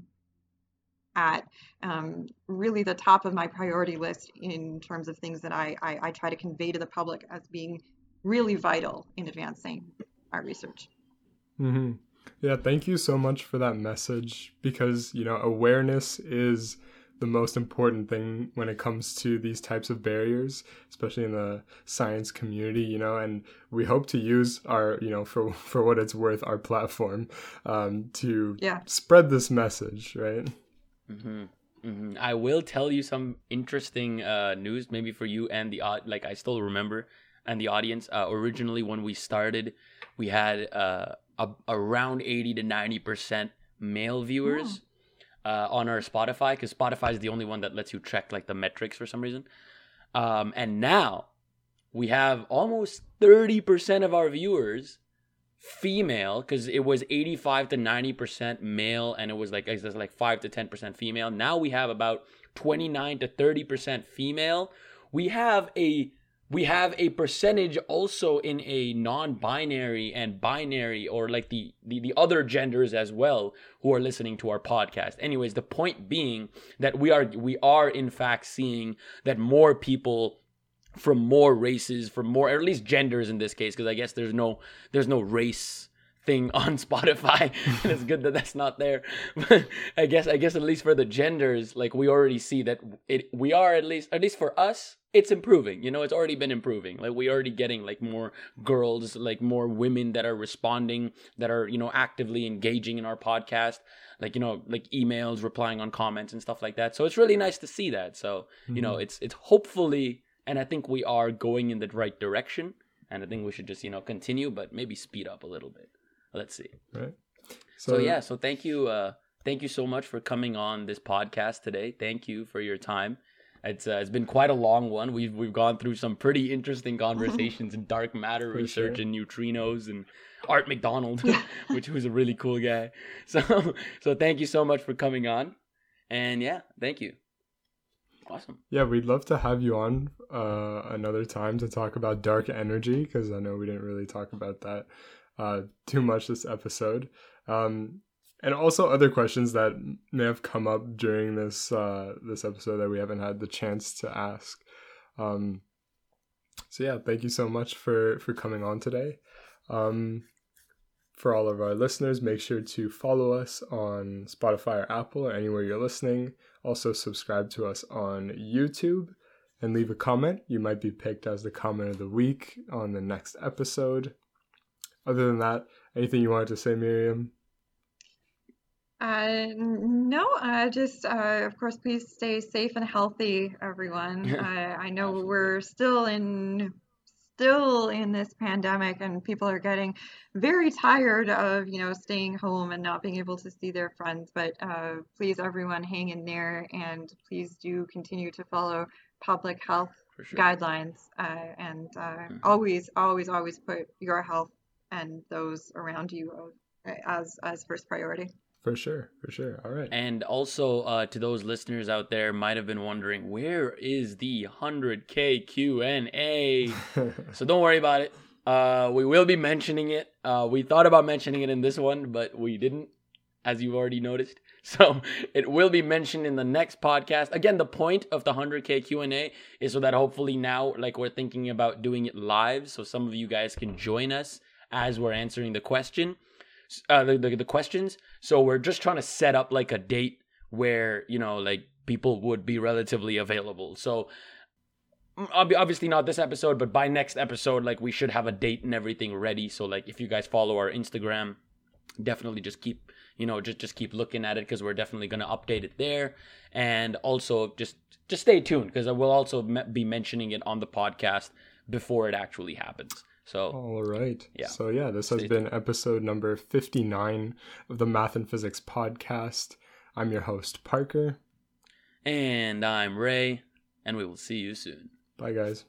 at um, really the top of my priority list in terms of things that I, I, I try to convey to the public as being really vital in advancing our research. Mm-hmm. Yeah, thank you so much for that message because, you know, awareness is the most important thing when it comes to these types of barriers, especially in the science community, you know, and we hope to use our, you know, for [laughs] for what it's worth, our platform um, to yeah. spread this message, right? Mm-hmm. Mm-hmm. I will tell you some interesting uh, news, maybe for you and the like. I still remember and the audience. Uh, originally, when we started, we had uh, a, around 80 to 90% male viewers oh. uh, on our Spotify because Spotify is the only one that lets you check like the metrics for some reason. Um, and now we have almost 30% of our viewers female because it was 85 to 90% male and it was like it's like 5 to 10% female. Now we have about 29 to 30% female. We have a we have a percentage also in a non-binary and binary or like the, the the other genders as well who are listening to our podcast anyways the point being that we are we are in fact seeing that more people from more races from more or at least genders in this case because i guess there's no there's no race thing [laughs] on Spotify, and it's good that that's not there. But I guess I guess at least for the genders, like we already see that it we are at least at least for us, it's improving. You know, it's already been improving. Like we already getting like more girls, like more women that are responding, that are you know actively engaging in our podcast. Like you know, like emails, replying on comments and stuff like that. So it's really nice to see that. So you mm-hmm. know, it's it's hopefully, and I think we are going in the right direction. And I think we should just you know continue, but maybe speed up a little bit. Let's see. Right. So, so yeah, so thank you, uh, thank you so much for coming on this podcast today. Thank you for your time. It's uh, it's been quite a long one. We've we've gone through some pretty interesting [laughs] conversations in dark matter for research sure. and neutrinos and Art McDonald, [laughs] [laughs] which was a really cool guy. So so thank you so much for coming on, and yeah, thank you. Awesome. Yeah, we'd love to have you on uh, another time to talk about dark energy because I know we didn't really talk about that uh, too much this episode. Um, and also other questions that may have come up during this uh, this episode that we haven't had the chance to ask. Um, so yeah, thank you so much for for coming on today. Um, for all of our listeners, make sure to follow us on Spotify or Apple or anywhere you're listening. Also, subscribe to us on YouTube and leave a comment. You might be picked as the comment of the week on the next episode. Other than that, anything you wanted to say, Miriam? Uh, no, uh, just uh, of course, please stay safe and healthy, everyone. [laughs] I know we're still in still in this pandemic, and people are getting very tired of you know staying home and not being able to see their friends. But uh, please, everyone, hang in there, and please do continue to follow public health sure. guidelines, uh, and uh, mm-hmm. always, always, always put your health and those around you as as first priority. For sure, for sure. All right. And also uh, to those listeners out there, might have been wondering where is the 100k Q and A. [laughs] so don't worry about it. Uh, we will be mentioning it. Uh, we thought about mentioning it in this one, but we didn't, as you've already noticed. [laughs] So it will be mentioned in the next podcast. Again, the point of the 100k Q&A is so that hopefully now like we're thinking about doing it live so some of you guys can join us as we're answering the question, uh, the, the, the questions. So we're just trying to set up like a date where you know like people would be relatively available. So obviously not this episode, but by next episode, like we should have a date and everything ready. So like if you guys follow our Instagram, definitely just keep you know just just keep looking at it because we're definitely going to update it there and also just just stay tuned because i will also be mentioning it on the podcast before it actually happens so All right. Yeah. So yeah, this has Stay been episode number 59 of the Math and Physics podcast. I'm your host Parker. and i'm ray and we will see you soon Bye guys.